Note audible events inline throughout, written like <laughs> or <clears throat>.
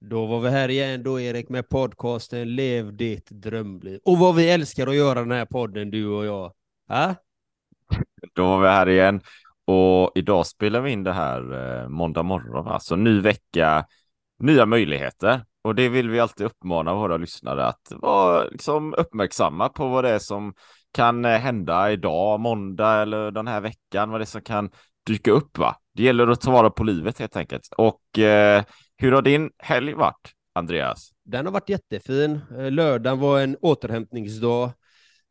Då var vi här igen då Erik med podcasten Lev ditt drömliv. Och vad vi älskar att göra den här podden du och jag. Ha? Då var vi här igen och idag spelar vi in det här eh, måndag morgon. Alltså ny vecka, nya möjligheter. Och det vill vi alltid uppmana våra lyssnare att vara liksom, uppmärksamma på vad det är som kan eh, hända idag, måndag eller den här veckan, vad det är som kan dyka upp. Va? Det gäller att ta vara på livet helt enkelt. Och eh, hur har din helg varit, Andreas? Den har varit jättefin. Eh, lördagen var en återhämtningsdag.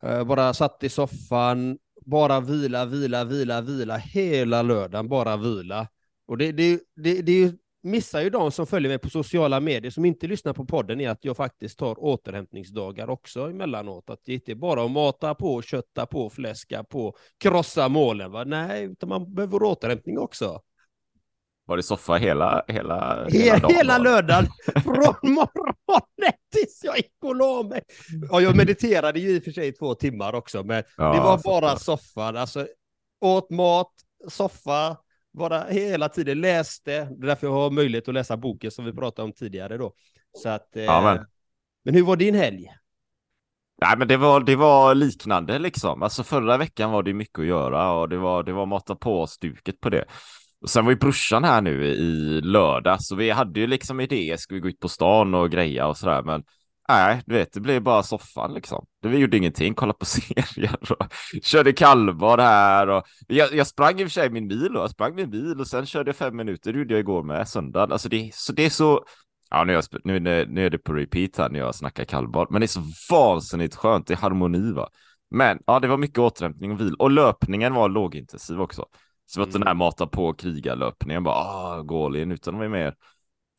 Eh, bara satt i soffan, bara vila, vila, vila, vila hela lördagen, bara vila. Och det, det, det, det missar ju de som följer mig på sociala medier som inte lyssnar på podden är att jag faktiskt tar återhämtningsdagar också emellanåt. Att det inte är bara att mata på, kötta på, fläska på, krossa målen. Va? Nej, utan man behöver återhämtning också. Var det soffa hela, hela, hela, dagen? Hela lördagen, <laughs> från morgonen tills jag gick och la mig. Ja, jag mediterade ju i och för sig i två timmar också, men ja, det var bara soffan. Alltså, åt mat, soffa, bara hela tiden läste. Det är därför jag har möjlighet att läsa boken som vi pratade om tidigare då. Så att, eh, ja, men. men hur var din helg? Nej, men det var, det var liknande liksom. Alltså förra veckan var det mycket att göra och det var, det var mata på stuket på det. Och sen var ju brorsan här nu i lördag, så vi hade ju liksom idéer, ska vi gå ut på stan och greja och sådär, men nej, du vet, det blev bara soffan liksom. Det vi gjorde ingenting, kollade på <laughs> serier och körde kallbad här och jag, jag sprang i och för sig min bil och jag sprang min bil och sen körde jag fem minuter, det gjorde jag igår med söndagen. Alltså det, så det är så, ja nu är, jag, nu, nu är det på repeat här när jag snackar kallbad, men det är så vansinnigt skönt, det är harmoni va. Men ja, det var mycket återhämtning och vil och löpningen var lågintensiv också. Så att mm. den här mata på krigarlöpningen bara ah, gå all in utan de är mer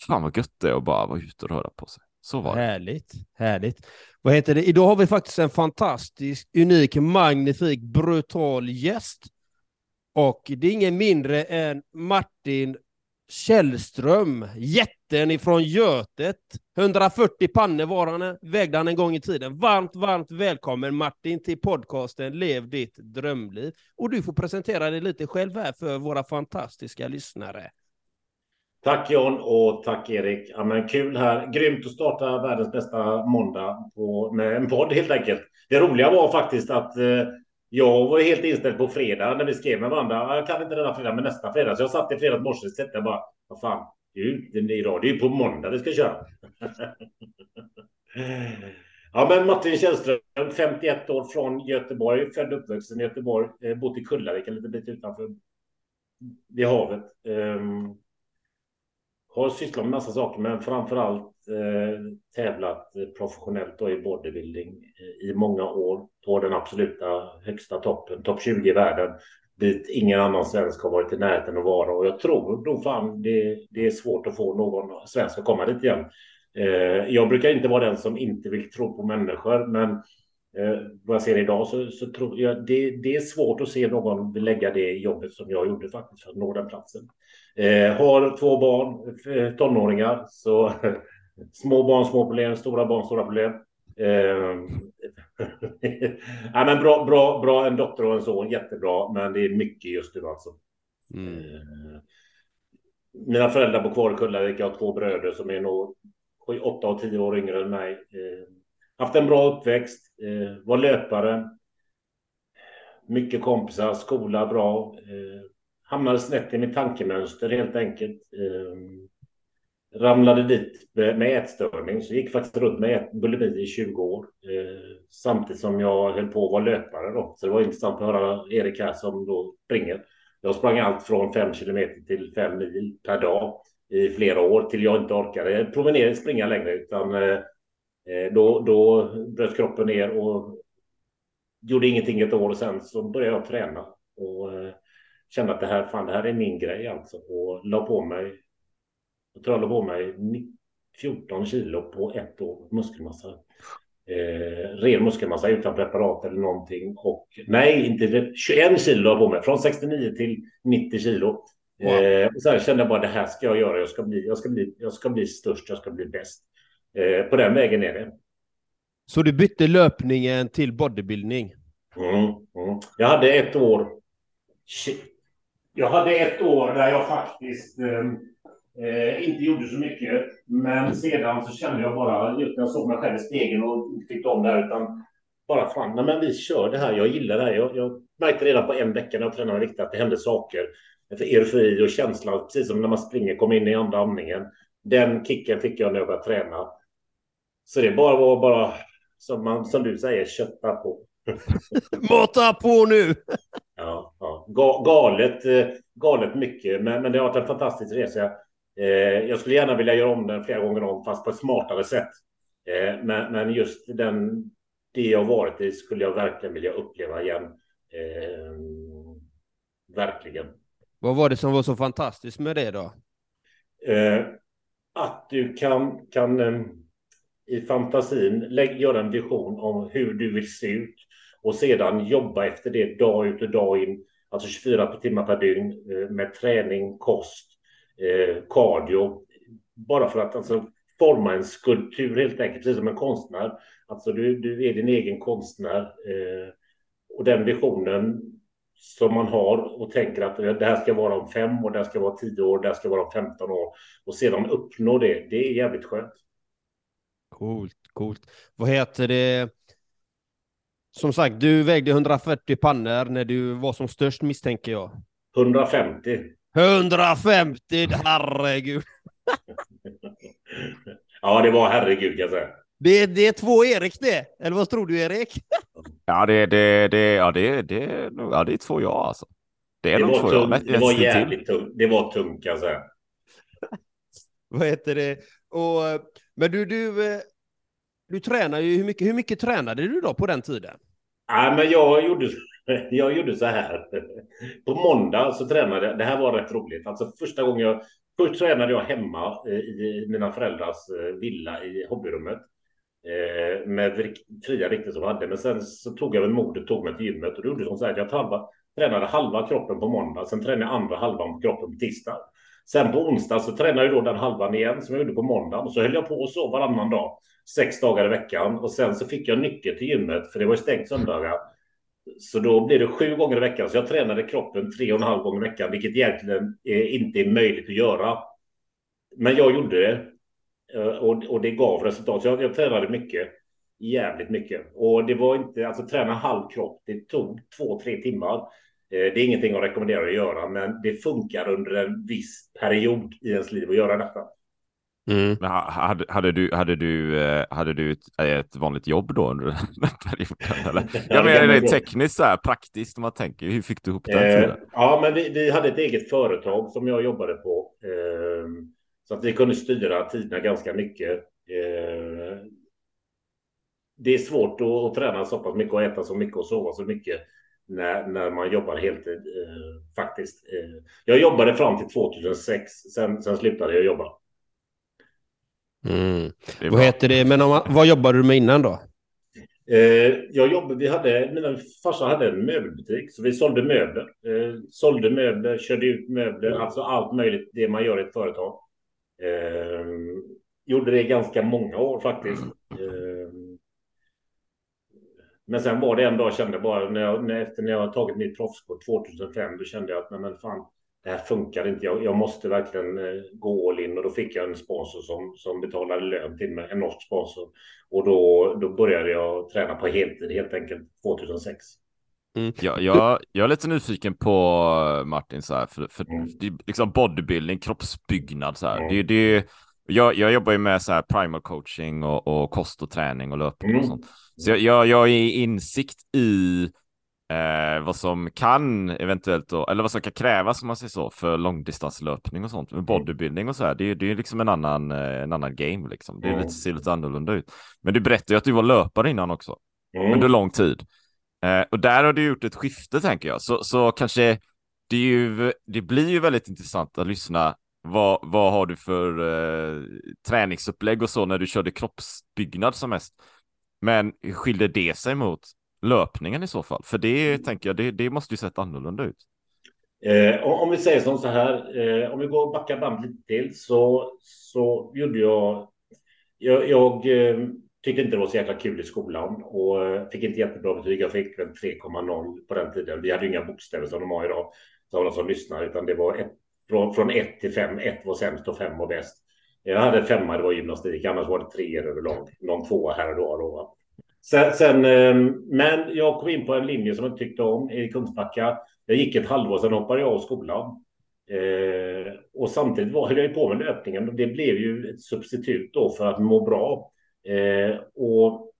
fan vad gött det är att bara vara ute och röra på sig. Så var det. Härligt, härligt. Vad heter det? Idag har vi faktiskt en fantastisk, unik, magnifik, brutal gäst. Och det är ingen mindre än Martin Källström, jätten ifrån Götet. 140 pannor var han, vägde han en gång i tiden. Varmt, varmt välkommen Martin till podcasten Lev ditt drömliv. Och du får presentera dig lite själv här för våra fantastiska lyssnare. Tack John och tack Erik. Ja, men kul här. Grymt att starta världens bästa måndag på, med en podd helt enkelt. Det roliga var faktiskt att eh, jag var helt inställd på fredag när vi skrev med varandra. Jag kan inte denna fredag, men nästa fredag. Så jag satt i fredags morse och tänkte bara, vad fan, det är ju idag, det är ju på måndag vi ska köra. <laughs> ja, men Martin Källström, 51 år från Göteborg, född och uppvuxen i Göteborg, eh, bott i Kullavik, en liten bit utanför vid havet. Um, har sysslat med massa saker, men framför allt Eh, tävlat professionellt då i bodybuilding i många år på den absoluta högsta toppen, topp 20 i världen, dit ingen annan svensk har varit i närheten att vara. Och jag tror då fan det, det är svårt att få någon svensk att komma dit igen. Eh, jag brukar inte vara den som inte vill tro på människor, men eh, vad jag ser idag så, så tror jag det, det är svårt att se någon lägga det jobbet som jag gjorde faktiskt för att nå den platsen. Eh, har två barn, eh, tonåringar, så <laughs> små barn, små problem, stora barn, stora problem. Eh, <laughs> ja, men bra, bra, bra, en dotter och en son, jättebra, men det är mycket just nu alltså. Mm. Eh, mina föräldrar bor kvar i Kullavik, jag har två bröder som är nog åtta och tio år yngre än mig. Eh, haft en bra uppväxt, var löpare, mycket kompisar, skola bra. Hamnade snett i mitt tankemönster helt enkelt. Eh, ramlade dit med ätstörning, så gick faktiskt runt med bulimi i 20 år. Eh, samtidigt som jag höll på att vara löpare då. Så det var intressant att höra Erik här som då springer. Jag sprang allt från 5 kilometer till 5 mil per dag i flera år till jag inte orkade promenera, springa längre utan eh, eh då, då bröt kroppen ner och gjorde ingenting ett år och sen så började jag träna och eh, kände att det här, fan, det här är min grej alltså och la på mig. Jag la på mig 14 kilo på ett år muskelmassa. Eh, ren muskelmassa utan preparat eller någonting. Och nej, inte 21 kilo på mig från 69 till 90 kilo. Wow. Eh, och sen kände jag bara det här ska jag göra. Jag ska bli, jag ska bli, jag ska bli störst. Jag ska bli bäst. Eh, på den vägen är det. Så du bytte löpningen till bodybuilding? Mm, mm. Jag hade ett år. Jag hade ett år där jag faktiskt... Eh, Eh, inte gjorde så mycket, men sedan så kände jag bara, just när jag såg mig själv i spegeln och inte tyckte om det här, utan bara fan, nej, men vi kör det här. Jag gillar det här. Jag, jag märkte redan på en vecka när jag tränade riktigt att det hände saker. För eufori och känslan, precis som när man springer, kommer in i andra andningen. Den kicken fick jag när jag började träna. Så det bara var bara, som, man, som du säger, kötta på. <laughs> Mata på nu! ja, ja. Galet, eh, galet mycket, men, men det har varit en fantastisk resa. Eh, jag skulle gärna vilja göra om den flera gånger om, fast på ett smartare sätt. Eh, men, men just den, det jag varit i skulle jag verkligen vilja uppleva igen. Eh, verkligen. Vad var det som var så fantastiskt med det då? Att du kan, kan i fantasin lägg, göra en vision om hur du vill se ut och sedan jobba efter det dag ut och dag in, alltså 24 timmar per dygn med träning, kost, eh, cardio, bara för att alltså, forma en skulptur helt enkelt, precis som en konstnär. Alltså du, du är din egen konstnär eh, och den visionen som man har och tänker att det här ska vara om fem år, det här ska vara tio år, det här ska vara om 15 år och sedan uppnå det. Det är jävligt skönt. Coolt, coolt. Vad heter det? Som sagt, du vägde 140 pannor när du var som störst misstänker jag. 150. 150, herregud. <laughs> ja, det var herregud kan jag säga. Det, det är två Erik det, eller vad tror du Erik? ja, det, det, det, ja, det, det, ja, det är två jag alltså. Det är det nog två jag. Det var jävligt tungt. Det var tungt kan jag säga. <laughs> vad heter det? Och, men du, du, eh, du tränar ju, hur mycket, hur mycket tränade du då på den tiden? Ja, men jag gjorde, <laughs> jag gjorde så här. På måndag så tränade jag, det här var rätt roligt. Alltså första gången jag, först tränade jag hemma eh, i mina föräldrars eh, villa i hobbyrummet. Eh, med fria vikter som jag hade. Men sen så tog jag väl modet, tog mig till gymmet och då gjorde som så här. Jag halva, tränade halva kroppen på måndag, sen tränade jag andra halvan på kroppen på tisdag. Sen på onsdag så tränade jag då den halvan igen som jag gjorde på måndag och så höll jag på så varannan dag, sex dagar i veckan och sen så fick jag nyckel till gymmet för det var ju stängt söndagar. Så då blir det sju gånger i veckan. Så jag tränade kroppen tre och en halv gånger i veckan, vilket egentligen inte är möjligt att göra. Men jag gjorde det eh, och, och det gav resultat. Så jag, jag tränade mycket, jävligt mycket. Och det var inte, alltså träna halv kropp, det tog två, tre timmar. Eh, det är ingenting jag rekommenderar att göra, men det funkar under en viss period i ens liv att göra detta. Mm. Hade, hade, du, hade, du, eh, hade du ett, ett vanligt jobb då under <laughs> den perioden? Eller? <laughs> Jag menar det tekniskt så här, praktiskt om man tänker. Hur fick du ihop den eh, Ja, men vi, vi, hade ett eget företag som jag jobbade på. Eh, så att vi kunde styra tiderna ganska mycket. Eh, det är svårt att, att träna så pass mycket och äta så mycket och sova så mycket när, när man jobbar heltid eh, faktiskt. Eh, jag jobbade fram till 2006, sen, sen slutade jag jobba. Mm. Vad heter det, men om, vad jobbade du med innan då? Eh, jag jobbade, vi hade, mina farsa hade en möbelbutik, så vi sålde möbler. Eh, sålde möbler, körde ut möbler, alltså allt möjligt det man gör i ett företag. Eh, gjorde det ganska många år faktiskt. Eh, men sen var det en dag jag kände bara när jag, när, efter när jag tagit mitt proffskort 2005, då kände jag att nej men fan, det här funkar inte. Jag, jag måste verkligen eh, gå all in och då fick jag en sponsor som, som betalade lön till mig, en norsk sponsor. Och då, då började jag träna på heltid helt enkelt 2006. Mm. Ja, jag, jag är lite nyfiken på Martin, så här, för, för mm. liksom bodybuilding, kroppsbyggnad, så här. Mm. Det, det, jag, jag jobbar ju med så här primal coaching och, och kost och träning och löpning och mm. sånt. Så jag, jag, jag är insikt i eh, vad som kan eventuellt då, eller vad som kan krävas om man säger så, för långdistanslöpning och sånt. Med mm. bodybuilding och så här, det, det är liksom en annan, eh, en annan game liksom. Det är lite, ser lite annorlunda ut. Men du berättade ju att du var löpare innan också, mm. under lång tid. Eh, och där har du gjort ett skifte tänker jag, så, så kanske det, är ju, det blir ju väldigt intressant att lyssna vad, vad har du för eh, träningsupplägg och så när du körde kroppsbyggnad som mest? Men skiljer det sig mot löpningen i så fall? För det tänker jag, det, det måste ju sett annorlunda ut. Eh, om vi säger som så här, eh, om vi går och backar bandet lite till så, så gjorde jag, jag, jag eh, tyckte inte det var så jäkla kul i skolan och eh, fick inte jättebra betyg. Jag fick 3,0 på den tiden. Vi hade inga bokstäver som de har idag, så alla som lyssnar, utan det var ett Från, från ett till fem. Ett var sämst och fem var bäst. Jag hade femma, det var gymnastik. Annars var det tre överlag. Någon tvåa här och då. då. Sen, sen, ehm, men jag kom in på en linje som jag tyckte om i Kungsbacka. Jag gick ett halvår, sen hoppade jag av skolan. Eh, och samtidigt var, höll jag på med löpningen och det blev ju ett substitut då för att må bra. Eh, och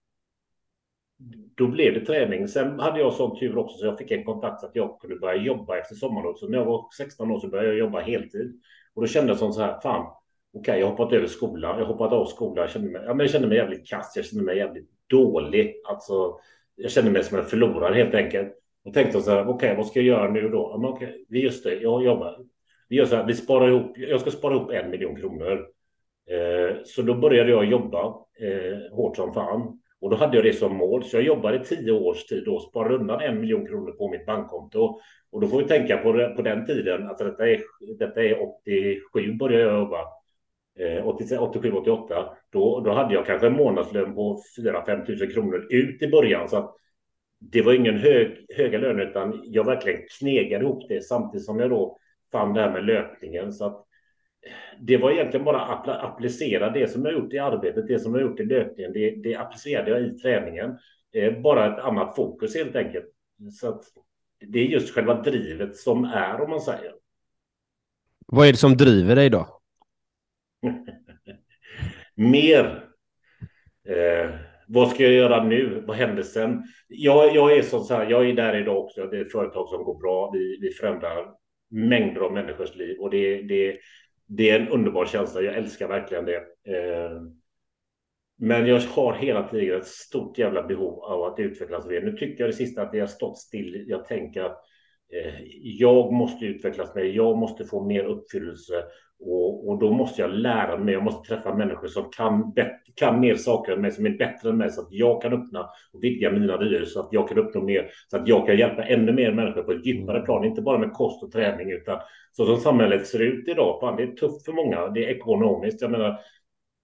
då blev det träning. Sen hade jag sån tur också så jag fick en kontakt så att jag kunde börja jobba efter sommarlovet. Så när jag var 16 år så började jag jobba heltid. Och då kände jag som så här, fan, okej, okay, jag har hoppat över skolan. Jag har hoppat av skolan. Jag kände mig, ja, men jag kände mig jävligt kass. Jag kände mig jävligt dålig. Alltså, jag kände mig som en förlorare helt enkelt. Och tänkte så här, okej, okay, vad ska jag göra nu då? Ja, men okay, just det, jag jobbar. Vi gör så här, vi sparar ihop, jag ska spara ihop en miljon kronor. Eh, så då började jag jobba eh, hårt som fan. Och då hade jag det som mål, så jag jobbade tio års tid och sparade undan en miljon kronor på mitt bankkonto. Och då får vi tänka på, på den tiden, att detta är, detta är 87 började jag jobba. Eh, 87, 88. Då, då hade jag kanske en månadslön på 4-5 tusen kronor ut i början. Så att det var ingen hög, höga löner, utan jag verkligen knegade ihop det samtidigt som jag då fann det här med löpningen. Så att det var egentligen bara att applicera det som jag gjort i arbetet, det som jag gjort i löpningen, det, det applicerade jag i träningen. Eh, bara ett annat fokus helt enkelt. Så att det är just själva drivet som är, om man säger. Vad är det som driver dig då? <laughs> Mer. Eh, vad ska jag göra nu? Vad händer sen? Jag, jag är som så här, jag är där idag också. Det är ett företag som går bra. Vi, vi förändrar mängder av människors liv och det, det, det är en underbar känsla. Jag älskar verkligen det. Eh, men jag har hela tiden ett stort jävla behov av att utvecklas mer. Nu tycker jag det sista att det har stått still. Jag tänker att eh, jag måste utvecklas mer. Jag måste få mer uppfyllelse och, och då måste jag lära mig. Jag måste träffa människor som kan, kan mer saker än mig, som är bättre än mig, så att jag kan öppna och vidga mina vyer, så att jag kan uppnå mer, så att jag kan hjälpa ännu mer människor på ett djupare plan, inte bara med kost och träning, utan så som samhället ser ut idag. Fan, det är tufft för många. Det är ekonomiskt. Jag menar,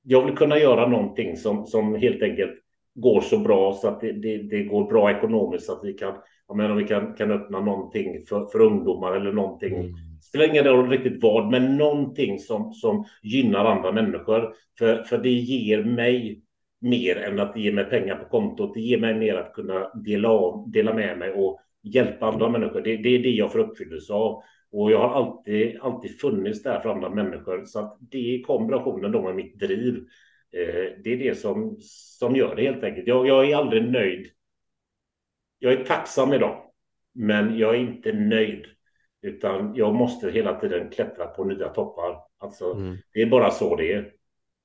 jag vill kunna göra någonting som, som helt enkelt går så bra så att det, det, det går bra ekonomiskt så att vi kan, jag menar, vi kan, kan öppna någonting för, för ungdomar eller någonting. Mm. Spelar ingen roll riktigt vad, men någonting som, som gynnar andra människor. För, för det ger mig mer än att ge mig pengar på kontot. Det ger mig mer att kunna dela, av, dela med mig och hjälpa andra människor. Det, det är det jag får uppfyllelse av. Och jag har alltid, alltid funnits där för andra människor. Så att det är kombinationen då med mitt driv. Eh, det är det som, som gör det helt enkelt. Jag, jag är aldrig nöjd. Jag är tacksam idag, men jag är inte nöjd. Utan jag måste hela tiden klättra på nya toppar. Alltså, mm. Det är bara så det är.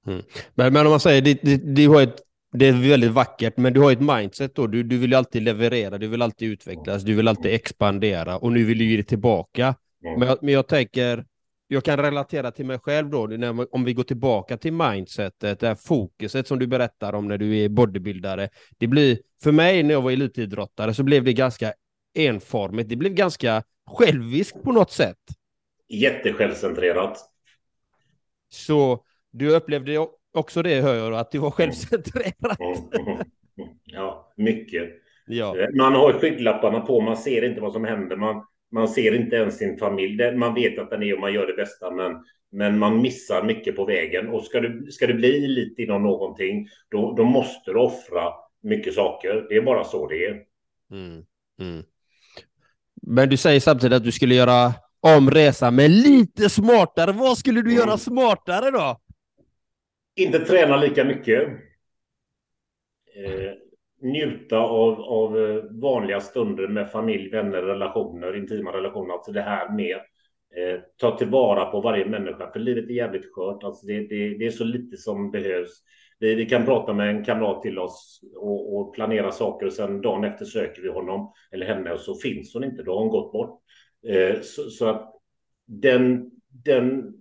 Mm. Men, men om man säger, det, det, det, har ett, det är väldigt vackert, men du har ett mindset då. Du, du vill alltid leverera, du vill alltid utvecklas, du vill alltid expandera och nu vill du ge det tillbaka. Mm. Men, jag, men jag tänker, jag kan relatera till mig själv då, när, om vi går tillbaka till mindsetet, det här fokuset som du berättar om när du är bodybuildare. Det blir, för mig när jag var elitidrottare så blev det ganska enformigt. Det blev ganska själviskt på något sätt. Jättesjälvcentrerat. Så du upplevde också det, hör jag, att du var självcentrerat. Mm. Mm. Mm. Ja, mycket. Ja. Man har skygglapparna på, man ser inte vad som händer. Man, man ser inte ens sin familj. Man vet att den är och man gör det bästa, men, men man missar mycket på vägen. Och ska du, ska du bli lite inom någonting, då, då måste du offra mycket saker. Det är bara så det är. Mm. Mm. Men du säger samtidigt att du skulle göra om resan, men lite smartare. Vad skulle du mm. göra smartare då? Inte träna lika mycket. Eh, njuta av, av eh, vanliga stunder med familj, vänner, relationer, intima relationer. Alltså det här med eh, ta tillvara på varje människa, för livet är jävligt skört. Alltså det, det, det är så lite som behövs. Vi, vi kan prata med en kamrat till oss och, och, planera saker och sen dagen efter söker vi honom eller henne och så finns hon inte. Då har hon gått bort. Eh, så, så, att den, den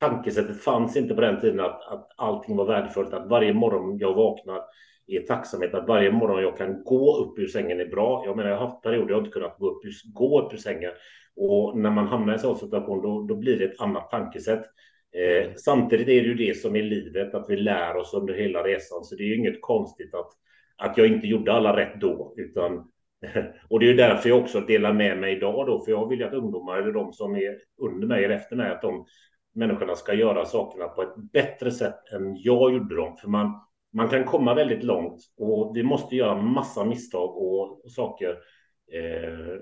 tankesättet fanns inte på den tiden att, att allting var värdefullt. Att varje morgon jag vaknar är tacksamhet att varje morgon jag kan gå upp ur sängen är bra. Jag menar, jag har haft perioder jag inte kunnat gå upp, gå upp ur sängen och när man hamnar i en sån situation då, då blir det ett annat tankesätt. Eh, samtidigt är det ju det som är livet, att vi lär oss under hela resan, så det är ju inget konstigt att, att jag inte gjorde alla rätt då, utan <laughs> Och det är ju därför jag också delar med mig idag då, för jag vill ju att ungdomar eller de som är under mig eller efter mig, att de människorna ska göra sakerna på ett bättre sätt än jag gjorde dem. För man, man kan komma väldigt långt och vi måste göra massa misstag och, och saker. Eh,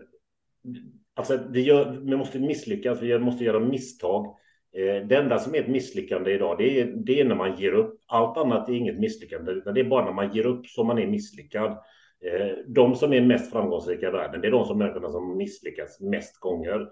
alltså, vi, gör, vi måste misslyckas, vi måste göra misstag. Eh, det enda som är ett misslyckande idag, det är, det är när man ger upp. Allt annat är inget misslyckande, utan det är bara när man ger upp som man är misslyckad. Eh, de som är mest framgångsrika i världen, det är de som människorna som misslyckas mest gånger.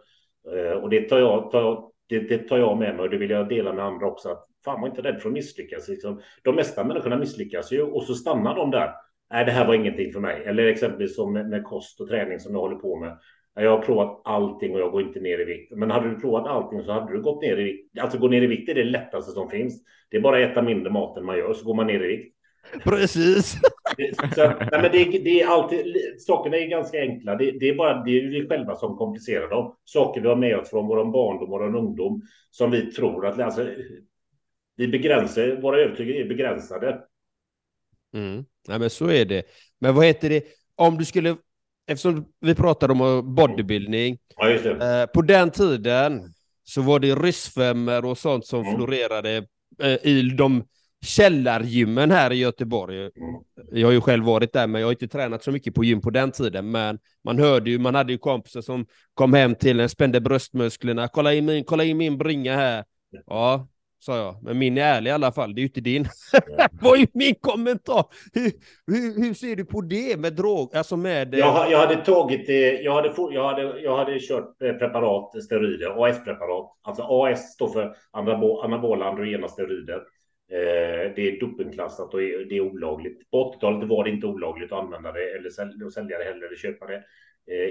Eh, och det tar jag, tar, det, det, tar jag med mig och det vill jag dela med andra också. Att fan, var inte rädd för att misslyckas. Liksom. De mesta människorna misslyckas ju och så stannar de där. Nej, det här var ingenting för mig. Eller exempelvis som med, med kost och träning som jag håller på med. Jag har provat allting och jag går inte ner i vikt. Men hade du provat allting så hade du gått ner i vikt. Alltså gå ner i vikt är det lättaste som finns. Det är bara att äta mindre mat än man gör så går man ner i vikt. Precis. Så, nej, men det, det, är alltid, sakerna är ganska enkla. Det, det, är bara det är vi själva som komplicerar dem. Saker vi har med oss från vår barndom och vår ungdom som vi tror att alltså, vi begränsar, våra övertyganden är begränsade. Mm. Nej, men så är det. Men vad heter det, om du skulle, eftersom vi pratade om bodybuilding, ja. Eh, på den tiden så var det ryssfemmor och sånt som Mm. florerade eh, i de källargymmen här i Göteborg. Mm. Jag har ju själv varit där, men jag har inte tränat så mycket på gym på den tiden. Men man hörde ju, man hade ju kompisar som kom hem till en, spände bröstmusklerna. Kolla in min, kolla in min bringa här. Ja, sa jag. Men min är ärlig i alla fall, det är ju inte din. <laughs> var ju min kommentar. Hur, hur, hur ser du på det med drog, alltså med... eh, Jag, jag hade tagit det, jag hade, jag hade, jag hade kört eh, preparat, steroider, AS-preparat. Alltså AS står för anabo- anabola androgena steroider. Eh, det är dopingklassat och det är olagligt. På 80-talet var det inte olagligt att använda det eller sälja det heller eller köpa det.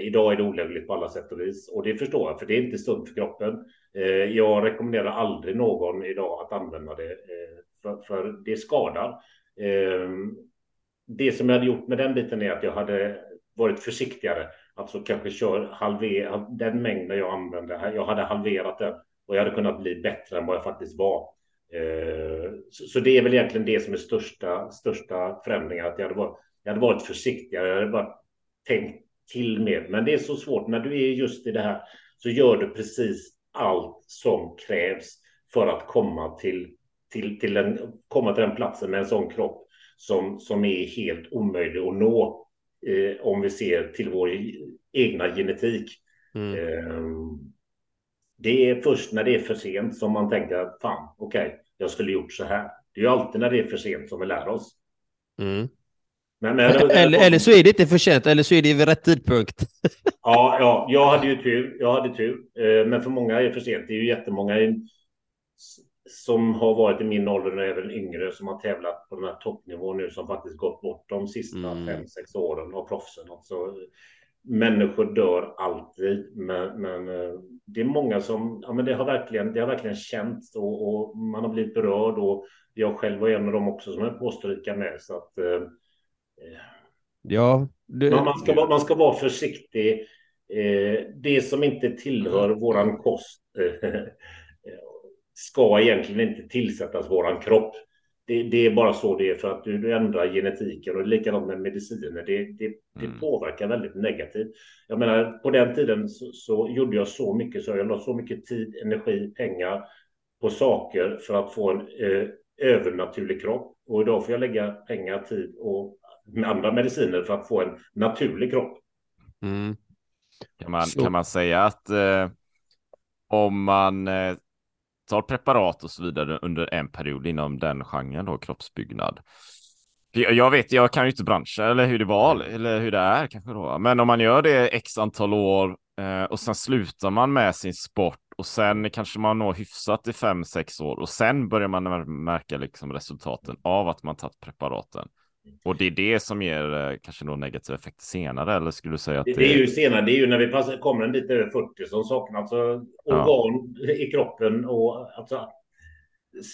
Idag är det olagligt på alla sätt och vis och det förstår jag för det är inte sunt för kroppen. Eh, jag rekommenderar aldrig någon idag att använda det eh, för, för det skadar. Eh, det som jag hade gjort med den biten är att jag hade varit försiktigare. Alltså kanske kör halver, den mängden jag använde. Jag hade halverat den och jag hade kunnat bli bättre än vad jag faktiskt var. Så, så det är väl egentligen det som är största, största förändringen. Att jag hade, varit, jag hade varit försiktigare. Jag hade bara tänkt till mer. Men det är så svårt när du är just i det här så gör du precis allt som krävs för att komma till, till, till, en, komma till den platsen med en sån kropp som, som är helt omöjlig att nå eh, om vi ser till vår egna genetik. Mm. Eh, det är först när det är för sent som man tänker att fan, okej, jag skulle gjort så här. Det är ju alltid när det är för sent som vi lär oss. Mm. Men, men, Eller, eller så är det inte för sent, eller så är det vid rätt tidpunkt. <laughs> Ja, ja, jag hade ju tur. Jag hade tur. Eh, Men för många är det för sent. Det är ju jättemånga som har varit i min ålder och även yngre som har tävlat på den här toppnivån nu som faktiskt gått bort de sista Mm. fem, sex åren av proffsen. Alltså, människor dör alltid, men, men eh, det är många som, ja men det har verkligen, det har verkligen känts och, och man har blivit berörd och jag själv var en av dem också som är på stryka med så att eh, Ja, det, man, man, ska, vara- man ska vara försiktig. Eh, det som inte tillhör våran kost eh, ska egentligen inte tillsättas våran kropp. Det, det är bara så det är för att du, du ändrar genetiken och likadant med mediciner. Det, det, det Mm. påverkar väldigt negativt. Jag menar, på den tiden så, så gjorde jag så mycket så jag la så mycket tid, energi, pengar på saker för att få en eh, övernaturlig kropp. Och idag får jag lägga pengar, tid och med andra mediciner för att få en naturlig kropp. mm. Kan man, Så- kan man säga att eh, om man eh, tar preparat och så vidare under en period inom den genren då, kroppsbyggnad. Jag, vet, jag kan ju inte branschen eller hur det var eller hur det är kanske då. Men om man gör det x antal år eh, och sen slutar man med sin sport och sen kanske man når hyfsat i fem sex år och sen börjar man mär- märka liksom resultaten av att man tagit preparaten. Och det är det som ger eh, kanske då negativa effekter senare eller skulle du säga att Det, det är ju senare, det är ju när vi passar, kommer en bit över 40 som saknar alltså organ i kroppen och alltså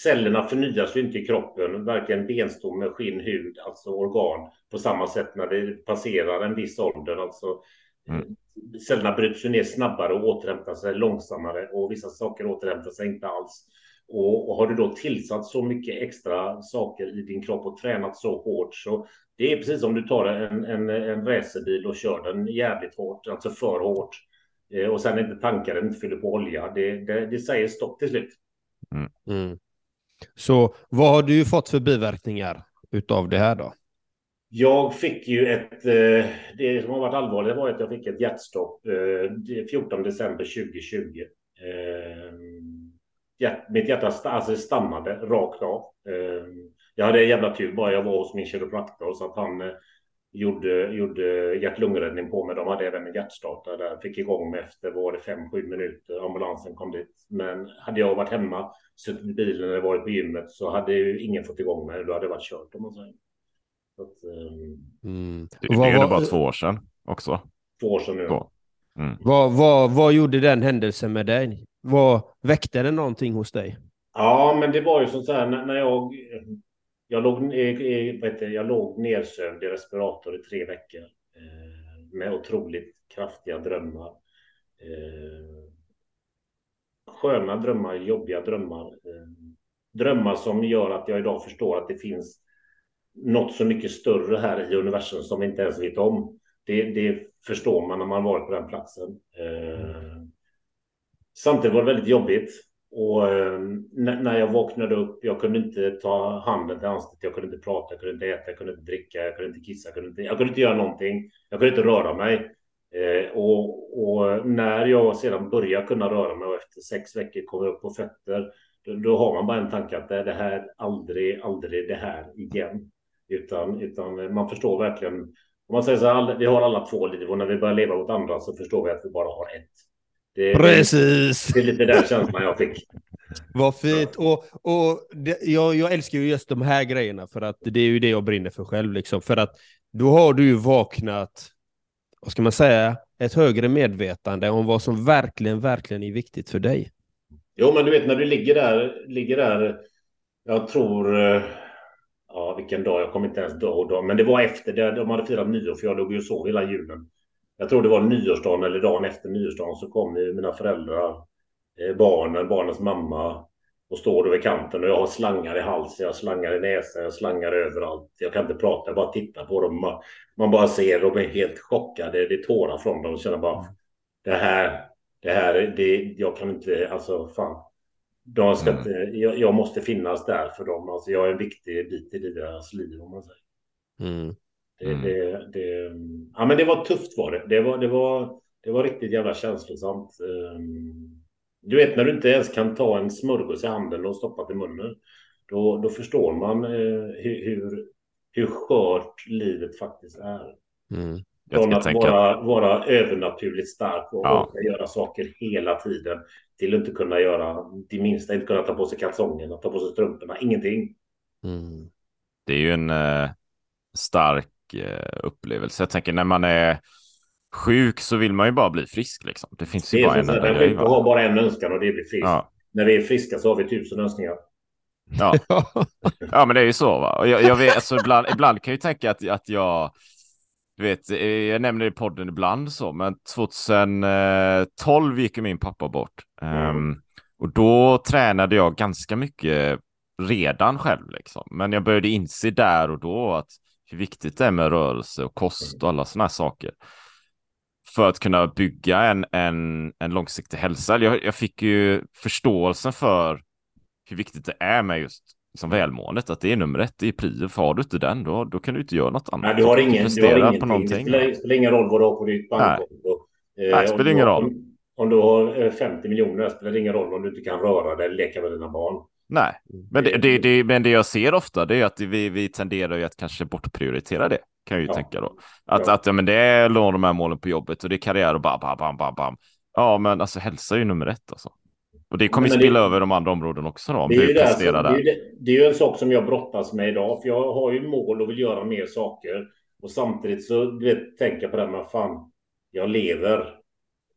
cellerna förnyas ju inte i kroppen, varken benstomme, skinn, hud, alltså organ på samma sätt när det passerar en viss ålder. Alltså, Mm. Cellerna bryts ju ner snabbare och återhämtar sig långsammare och vissa saker återhämtar sig inte alls. Och, och, har du då tillsatt så mycket extra saker i din kropp och tränat så hårt så det är precis som du tar en, en, en racerbil och kör den jävligt hårt, alltså för hårt. Eh, och sen inte tankar den, inte fyller på olja. Det, det, det säger stopp till slut. Mm. Mm. Så vad har du fått för biverkningar utav det här då? Jag fick ju ett, eh, det som har varit allvarligt var att jag fick ett hjärtstopp 14 eh, december 2020. Mitt hjärta alltså stammade rakt av. Jag hade en jävla tur bara jag var hos min kiropraktor så att han gjorde, gjorde hjärt-lungräddning på mig. De hade även en hjärtstartare där. Fick igång mig efter, var det fem, sju minuter. Ambulansen kom dit. Men hade jag varit hemma, suttit i bilen eller varit på gymmet så hade ju ingen fått igång mig. Då hade det varit kört om man säger. Att, um... mm. Det, det är ju bara två år sedan också. Två år sedan nu. Mm. Vad, vad, vad gjorde den händelsen med dig? Vad väckte det någonting hos dig? Ja, men det var ju som så här när jag jag låg, eh, eh, vet du, jag låg nedsövd i respirator i tre veckor eh, med otroligt kraftiga drömmar. Eh, sköna drömmar, jobbiga drömmar. Eh, drömmar som gör att jag idag förstår att det finns något så mycket större här i universum som vi inte ens vet om. Det, det förstår man när man varit på den platsen. Eh, samtidigt var det väldigt jobbigt. Och ehm, när jag vaknade upp, jag kunde inte ta handen till ansiktet, jag kunde inte prata, jag kunde inte äta, jag kunde inte dricka, jag kunde inte kissa, jag kunde inte, jag kunde inte göra någonting. Jag kunde inte röra mig. Eh, och, och, när jag sedan började kunna röra mig och efter sex veckor kommer upp på fötter, då, då, har man bara en tanke att det, det här aldrig, aldrig det här igen. Utan, utan man förstår verkligen, om man säger så här, vi har alla två liv och när vi börjar leva mot andra så förstår vi att vi bara har ett. Det, Precis! Det är lite den känslan jag fick. Vad fint. Och, och det, jag, jag älskar ju just de här grejerna för att det är ju det jag brinner för själv. Liksom. För att då har du ju vaknat, vad ska man säga, ett högre medvetande om vad som verkligen, verkligen är viktigt för dig. Jo, men du vet när du ligger där, ligger där, jag tror, eh, ja vilken dag, jag kommer inte ens då, men det var efter, det, de hade firat nyår för jag låg ju och sov hela julen jag tror det var nyårsdagen eller dagen efter nyårsdagen så kom mina föräldrar, eh, barnen, barnens mamma och står då vid kanten och jag har slangar i halsen, jag slangar i näsan, jag slangar överallt. Jag kan inte prata, jag bara tittar på dem. Man, man bara ser dem är helt chockade, det är tårar från dem och känner bara det här, det här, det, jag kan inte, alltså fan. De ska mm. inte, jag, jag, måste finnas där för dem, alltså jag är en viktig bit i deras liv om man säger. Mm. Det, mm. det, det, ja, men det var tufft var det. Det var, det var, det var riktigt jävla känslosamt. Ehm, du vet när du inte ens kan ta en smörgås i handen och stoppa i munnen. Då, då förstår man eh, hur, hur, skört livet faktiskt är. Mm. Från att tänka... vara, vara övernaturligt stark och ja. göra saker hela tiden till att inte kunna göra det minsta, inte kunna ta på sig kalsongerna, ta på sig strumporna, ingenting. Mm. Det är ju en eh, stark upplevelse. Jag tänker när man är sjuk så vill man ju bara bli frisk liksom. Det finns ju det bara en enda grej. Vi har bara en önskan och det är att bli frisk. Ja. När vi är friska så har vi tusen önskningar. Ja, <laughs> ja men det är ju så va. Jag, jag vet, alltså, ibland, ibland kan jag ju tänka att, att jag, du vet, eh, jag nämner det i podden ibland så, men 2012 gick ju min pappa bort. Mm. Um, och då tränade jag ganska mycket redan själv liksom. Men jag började inse där och då att hur viktigt det är med rörelse och kost och alla sådana här saker. För att kunna bygga en, en, en långsiktig hälsa. Jag, jag fick ju förståelsen för hur viktigt det är med just liksom välmåendet, att det är nummer ett, det är prio. För har du inte den, då, då kan du inte göra något annat. Nej, du har, ingen, du har ingenting. På någonting. Det spelar, spelar ingen roll vad du har på ditt bankkonto. Nej, eh, det spelar ingen roll. Om, om, du har 50 eh, miljoner spelar det ingen roll om du inte kan röra dig eller leka med dina barn. Nej, mm. men det, det, det, men det jag ser ofta det är att vi, vi tenderar ju att kanske bortprioritera det. Kan jag ju ja. tänka då. Att, ja. att ja, men det är de här målen på jobbet och det är karriär och bam, bam, bam, bam, bam. Ja, men alltså hälsa är ju nummer ett alltså. Och det kommer ju spilla över de andra områdena också då. Det är, ju det, alltså, det, är det, det är ju en sak som jag brottas med idag, för jag har ju mål och vill göra mer saker. Och samtidigt så du vet, tänka på det med fan, jag lever.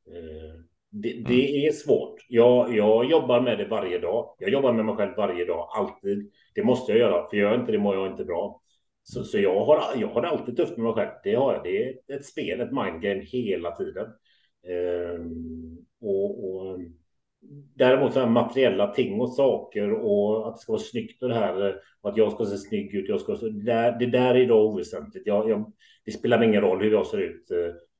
Eh, det, mm. det, är svårt. Jag, jag jobbar med det varje dag. Jag jobbar med mig själv varje dag, alltid. Det måste jag göra, för gör jag inte det mår jag inte bra. Så, så jag, har, jag har det alltid tufft med mig själv. Det, har jag. det är ett spel, ett mindgame hela tiden. Ehm, och, och, Däremot så här materiella ting och saker och att det ska vara snyggt och det här och att jag ska se snygg ut. Jag ska, det, där, det där är idag oväsentligt. Jag, jag, det spelar ingen roll hur jag ser ut.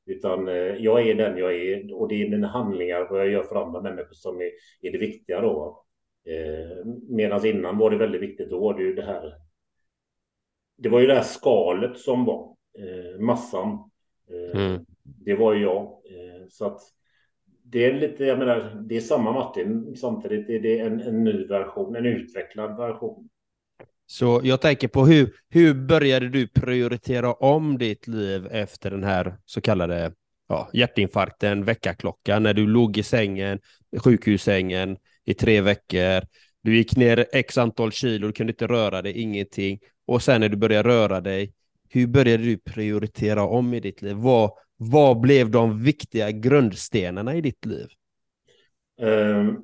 Utan jag är den jag är och det är mina handlingar, vad jag gör för andra människor som är, är det viktiga då. Eh, Medan innan var det väldigt viktigt, då var det ju det här. Det var ju det här skalet som var eh, massan. Eh, mm. Det var ju jag. Eh, så att det är lite, jag menar, det är samma Martin. Samtidigt är det en, en ny version, en utvecklad version. Så jag tänker på hur, hur började du prioritera om ditt liv efter den här så kallade ja, hjärtinfarkten, väckarklockan, när du låg i sängen, sjukhussängen i tre veckor. Du gick ner x antal kilo, du kunde inte röra dig, ingenting. Och sen när du började röra dig, hur började du prioritera om i ditt liv? Vad, vad blev de viktiga grundstenarna i ditt liv? Um,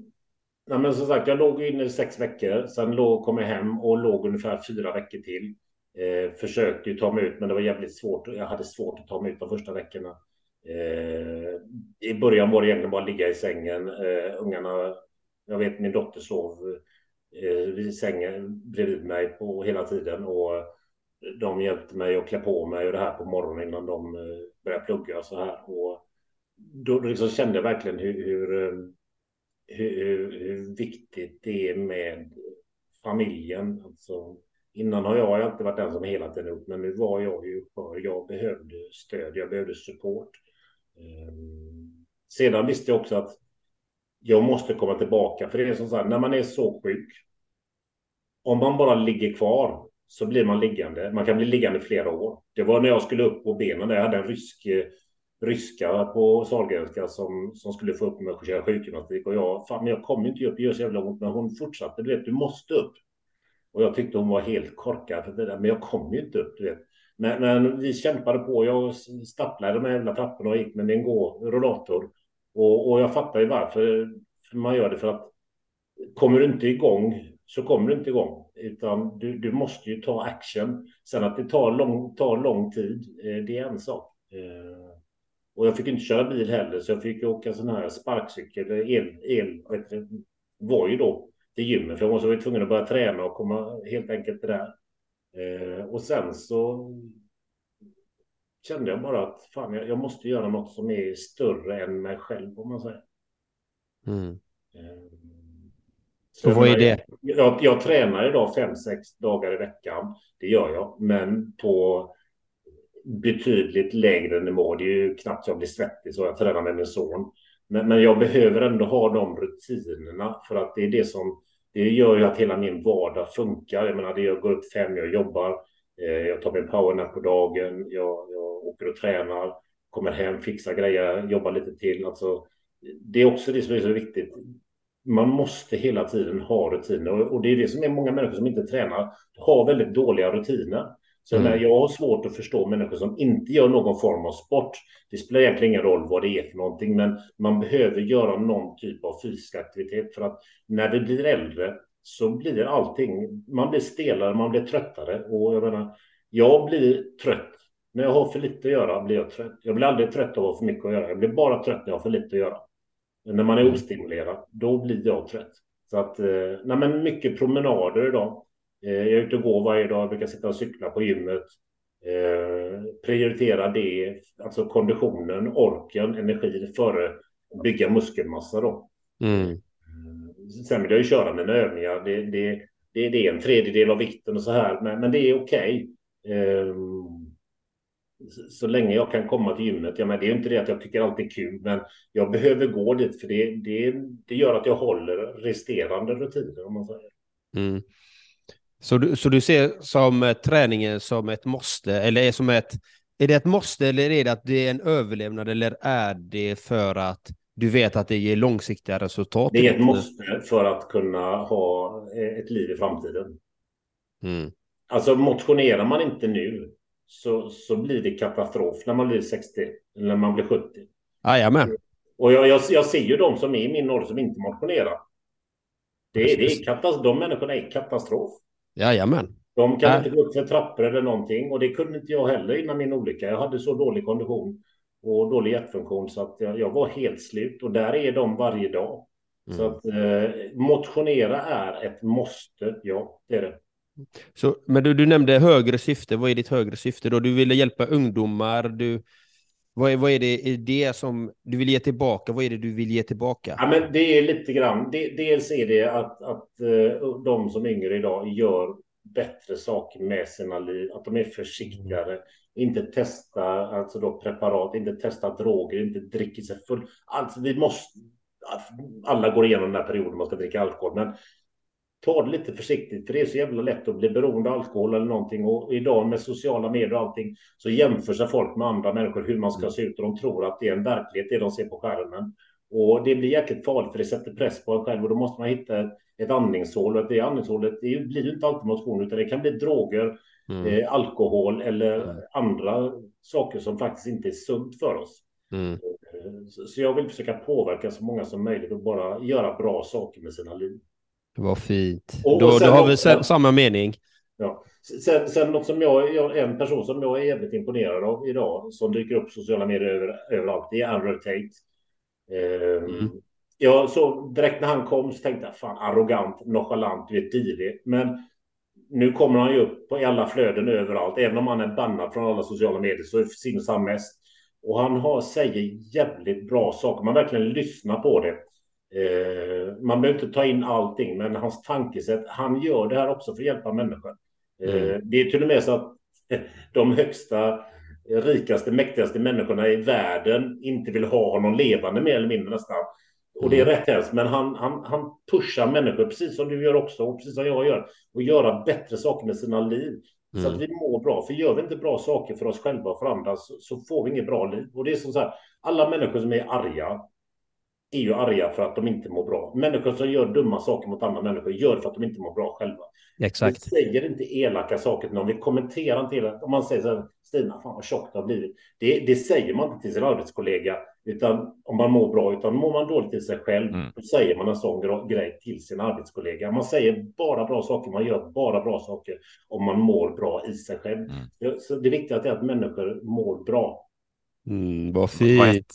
Nej, men som sagt, jag låg inne i sex veckor. Sen låg, kom jag hem och låg ungefär fyra veckor till. Eh, försökte ju ta mig ut, men det var jävligt svårt. Jag hade svårt att ta mig ut de första veckorna. Eh, I början var det egentligen bara att ligga i sängen. Eh, ungarna, jag vet min dotter sov eh, i sängen bredvid mig på hela tiden och de hjälpte mig att klä på mig och det här på morgonen innan de eh, började plugga och så här. Och då liksom kände jag verkligen hur, hur, eh, hur, hur viktigt det är med familjen. Alltså, innan har jag alltid varit den som hela tiden gjort, men nu var jag ju för jag behövde stöd, jag behövde support. Ehm, sedan visste jag också att jag måste komma tillbaka, för det är som så här, när man är så sjuk, om man bara ligger kvar så blir man liggande. Man kan bli liggande flera år. Det var när jag skulle upp på benen, där jag hade en rysk, eh, ryska på Sahlgrenska som, som skulle få upp mig att köra sjukgymnastik och jag, fan, men jag kommer inte upp, det gör så jävla ont, men hon fortsatte, du vet, du måste upp. Och jag tyckte hon var helt korkad för det där, men jag kom ju inte upp, du vet. Men, men vi kämpade på. Jag stapplade de jävla trapporna och gick med min gå rullator. Och, och jag fattar ju varför man gör det för att kommer du inte igång så kommer du inte igång. Utan du, du måste ju ta action. Sen att det tar lång, tar lång tid, eh, det är en sak. Eh, och jag fick inte köra bil heller, så jag fick åka sån här sparkcykel, el, el var ju då till gymmet, för jag var tvungen att börja träna och komma helt enkelt det där. Eh, och sen så kände jag bara att fan, jag, jag, måste göra något som är större än mig själv, om man säger. Mm. Eh, så vad är det? Jag, jag tränar idag fem, sex dagar i veckan. Det gör jag, men på betydligt lägre nivå. Det är ju knappt jag blir svettig så jag tränar med min son. Men, men jag behöver ändå ha de rutinerna för att det är det som det gör ju att hela min vardag funkar. Jag menar, det jag går upp fem, jag jobbar, eh, jag tar min powernap på dagen, jag, jag åker och tränar, kommer hem, fixar grejer, jobbar lite till. Alltså, det är också det som är så viktigt. Man måste hela tiden ha rutiner och det är det som är många människor som inte tränar har väldigt dåliga rutiner. Så mm. jag har svårt att förstå människor som inte gör någon form av sport. Det spelar egentligen ingen roll vad det är för någonting, men man behöver göra någon typ av fysisk aktivitet för att när vi blir äldre så blir allting, man blir stelare, man blir tröttare och jag menar, jag blir trött. När jag har för lite att göra blir jag trött. Jag blir aldrig trött av att ha för mycket att göra. Jag blir bara trött när jag har för lite att göra. När man är ostimulerad, då blir jag trött. Så att, eh, nej men mycket promenader idag. Eh, jag är ute och går varje dag, jag brukar sitta och cykla på gymmet. Eh, prioritera det, alltså konditionen, orken, energi före bygga muskelmassa då. Mm. Eh, sen vill jag ju köra mina övningar. Det, det, det, det, är en tredjedel av vikten och så här, men, men det är okej. Okay. så länge jag kan komma till gymmet. Ja, men det är inte det att jag tycker allt är kul, men jag behöver gå dit för det, det, det gör att jag håller resterande rutiner om man säger. Mm. Så du, så du ser som eh, träningen som ett måste, eller är, som ett, är det ett måste eller är det att det är en överlevnad eller är det för att du vet att det ger långsiktiga resultat? Det är ett måste för att kunna ha eh, ett liv i framtiden. Mm. Alltså motionerar man inte nu så, så blir det katastrof när man blir 60 eller när man blir 70. Jajamän. Och jag, jag, jag ser ju de som är i min ålder som inte motionerar. Det, det är katastrof. De människorna är katastrof. Jajamän. De kan äh. inte gå upp för trappor eller någonting och det kunde inte jag heller innan min olycka. Jag hade så dålig kondition och dålig hjärtfunktion så att jag, jag var helt slut och där är de varje dag. Mm. Så att eh, motionera är ett måste, ja det är det. Så, men du, du nämnde högre syfte, vad är ditt högre syfte då? Du ville hjälpa ungdomar, du, vad är, vad är det, är det som du vill ge tillbaka? Vad är det du vill ge tillbaka? Ja, men det är lite grann. dels är det att, att eh, de som är yngre idag gör bättre saker med sina liv, att de är försiktigare, mm. inte testar alltså då preparat, inte testar droger, inte dricker sig full. Alltså vi måste, alla går igenom den här perioden man ska dricka alkohol, men ta det lite försiktigt, för det är så jävla lätt att bli beroende av alkohol eller någonting. Och idag med sociala medier och allting så jämför sig folk med andra människor hur man ska mm. se ut och de tror att det är en verklighet, det de ser på skärmen. Och det blir jäkligt farligt för det sätter press på en själv och då måste man hitta ett, andningshål och det andningshålet det blir inte alltid motion utan det kan bli droger, mm. eh, alkohol eller mm. andra saker som faktiskt inte är sunt för oss. Mm. Eh, så jag vill försöka påverka så många som möjligt och bara göra bra saker med sina liv. Vad fint. Och, då, och då har vi också, samma mening. Ja. Sen, sen något som jag, jag, en person som jag är jävligt imponerad av idag, som dyker upp sociala medier över, överallt, det är Andrew Tate. Um, mm. Jag så direkt när han kom så tänkte jag fan arrogant, nonchalant, du vet divig. Men nu kommer han ju upp på alla flöden överallt. Även om han är bannad från alla sociala medier så syns han mest. Och han har, säger jävligt bra saker. Man verkligen lyssnar på det. Eh, man behöver inte ta in allting, men hans tankesätt, han gör det här också för att hjälpa människor. Eh, mm. Det är till och med så att <laughs> de högsta, rikaste, mäktigaste människorna i världen inte vill ha honom levande mer eller mindre nästan. Och det är mm. rätt hemskt, men han, han, han pushar människor, precis som du gör också, och precis som jag gör, och göra bättre saker med sina liv. Mm. Så att mm. vi mår bra, för gör vi inte bra saker för oss själva och för andra så, så får vi inget bra liv. Och det är som så här, alla människor som är arga, är ju arga för att de inte mår bra. Människor som gör dumma saker mot andra människor gör det för att de inte mår bra själva. Exakt. Vi säger inte elaka saker till någon. Vi kommenterar inte elakt. Om man säger så här, Stina, fan vad tjockt det har blivit. Det, det säger man inte till sin arbetskollega, utan om man mår bra, utan mår man dåligt till sig själv, mm. då säger man en sån grej till sin arbetskollega. Man säger bara bra saker, man gör bara bra saker om man mår bra i sig själv. Mm. Så det viktiga är att människor mår bra. Mm, vad fint.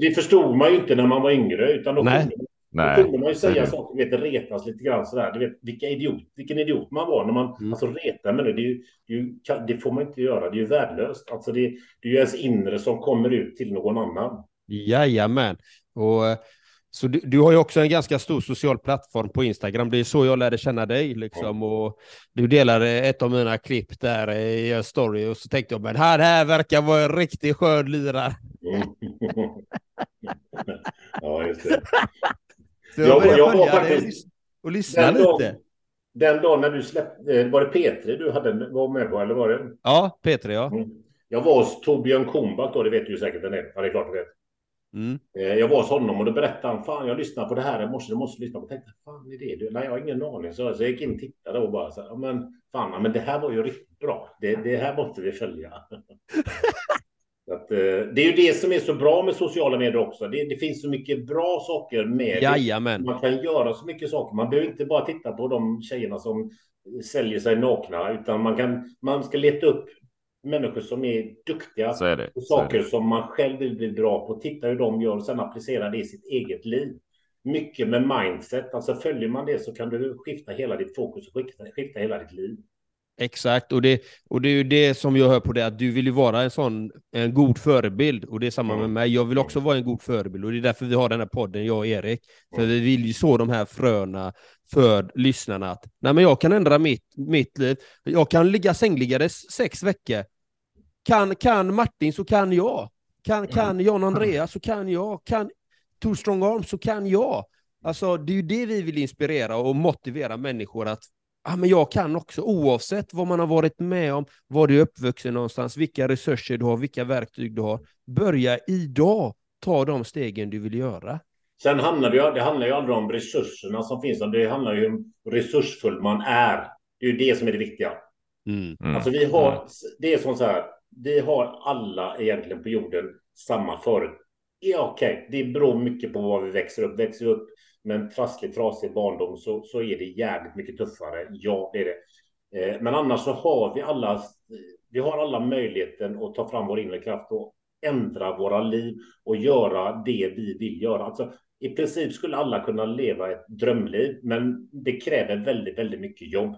Det förstod man ju inte när man var yngre, utan då Nej. Kunde, Nej. Då kunde man ju säga saker, vet, retas lite grann sådär. Du vet, vilka idiot, vilken idiot man var när man mm. alltså, retar men det, det, det, det får man inte göra. Det är ju värdelöst. Alltså, det, det är ju ens inre som kommer ut till någon annan. Jajamän. Och så du, du, har ju också en ganska stor social plattform på Instagram. Det är så jag lärde känna dig. Liksom. Och du delade ett av mina klipp där i en story och så tänkte jag, men här, här verkar vara en riktigt skön lirare. <laughs> ja, just det. <laughs> Så jag, jag, jag var faktiskt... Och lyssna lite. Dag, den dagen när du släppte, var det P3 du hade, var med på, eller var det? Ja, P3, ja. Mm. Jag var hos Torbjörn Kumbak då, det vet du ju säkert vem det är. Ja, det är klart du vet. Mm. Eh, jag var hos honom och då berättade han, fan jag lyssnade på det här i morse, du måste lyssna på det. Jag tänkte, fan är det du? Nej, jag har ingen aning. Så, jag gick in och tittade och bara så men fan, men det här var ju riktigt bra. Det, det här måste vi följa. <laughs> Att, eh, det är ju det som är så bra med sociala medier också. Det, det finns så mycket bra saker med Jajamän. Man kan göra så mycket saker. Man behöver inte bara titta på de tjejerna som säljer sig nakna, utan man kan. Man ska leta upp människor som är duktiga så är det. på saker som man själv vill bli bra på. Titta hur de gör och sen applicera det i sitt eget liv. Mycket med mindset, alltså följer man det så kan du skifta hela ditt fokus och skifta, skifta hela ditt liv. Exakt, och det, och det är ju det som jag hör på det, att du vill ju vara en sån en god förebild, och det är samma mm. med mig. Jag vill också vara en god förebild, och det är därför vi har den här podden, jag och Erik. För vi vill ju så de här fröna för lyssnarna att nej, men jag kan ändra mitt, mitt liv. Jag kan ligga sängliggandes sex veckor. Kan, kan Martin så kan jag. Kan, kan John Andreas så kan jag. Kan Two Strong Arms så kan jag. Alltså, det är ju det vi vill inspirera och motivera människor att ah, men jag kan också, oavsett vad man har varit med om, var du är uppvuxen någonstans, vilka resurser du har, vilka verktyg du har. Börja idag ta de stegen du vill göra. Sen handlar det, det handlar ju aldrig om resurserna som finns, det handlar ju om hur resursfull man är. Det är ju det som är det viktiga. Mm. mm. Alltså vi har, mm. det är som så här, vi har alla egentligen på jorden samma förut. Ja, okej, okay. det beror mycket på var vi växer upp. Växer vi upp med en trasslig, trasig barndom så, så är det jävligt mycket tuffare. Ja, det är det. Eh, men annars så har vi alla, vi har alla möjligheten att ta fram vår inre kraft och ändra våra liv och göra det vi vill göra. Alltså, i princip skulle alla kunna leva ett drömliv, men det kräver väldigt, väldigt mycket jobb.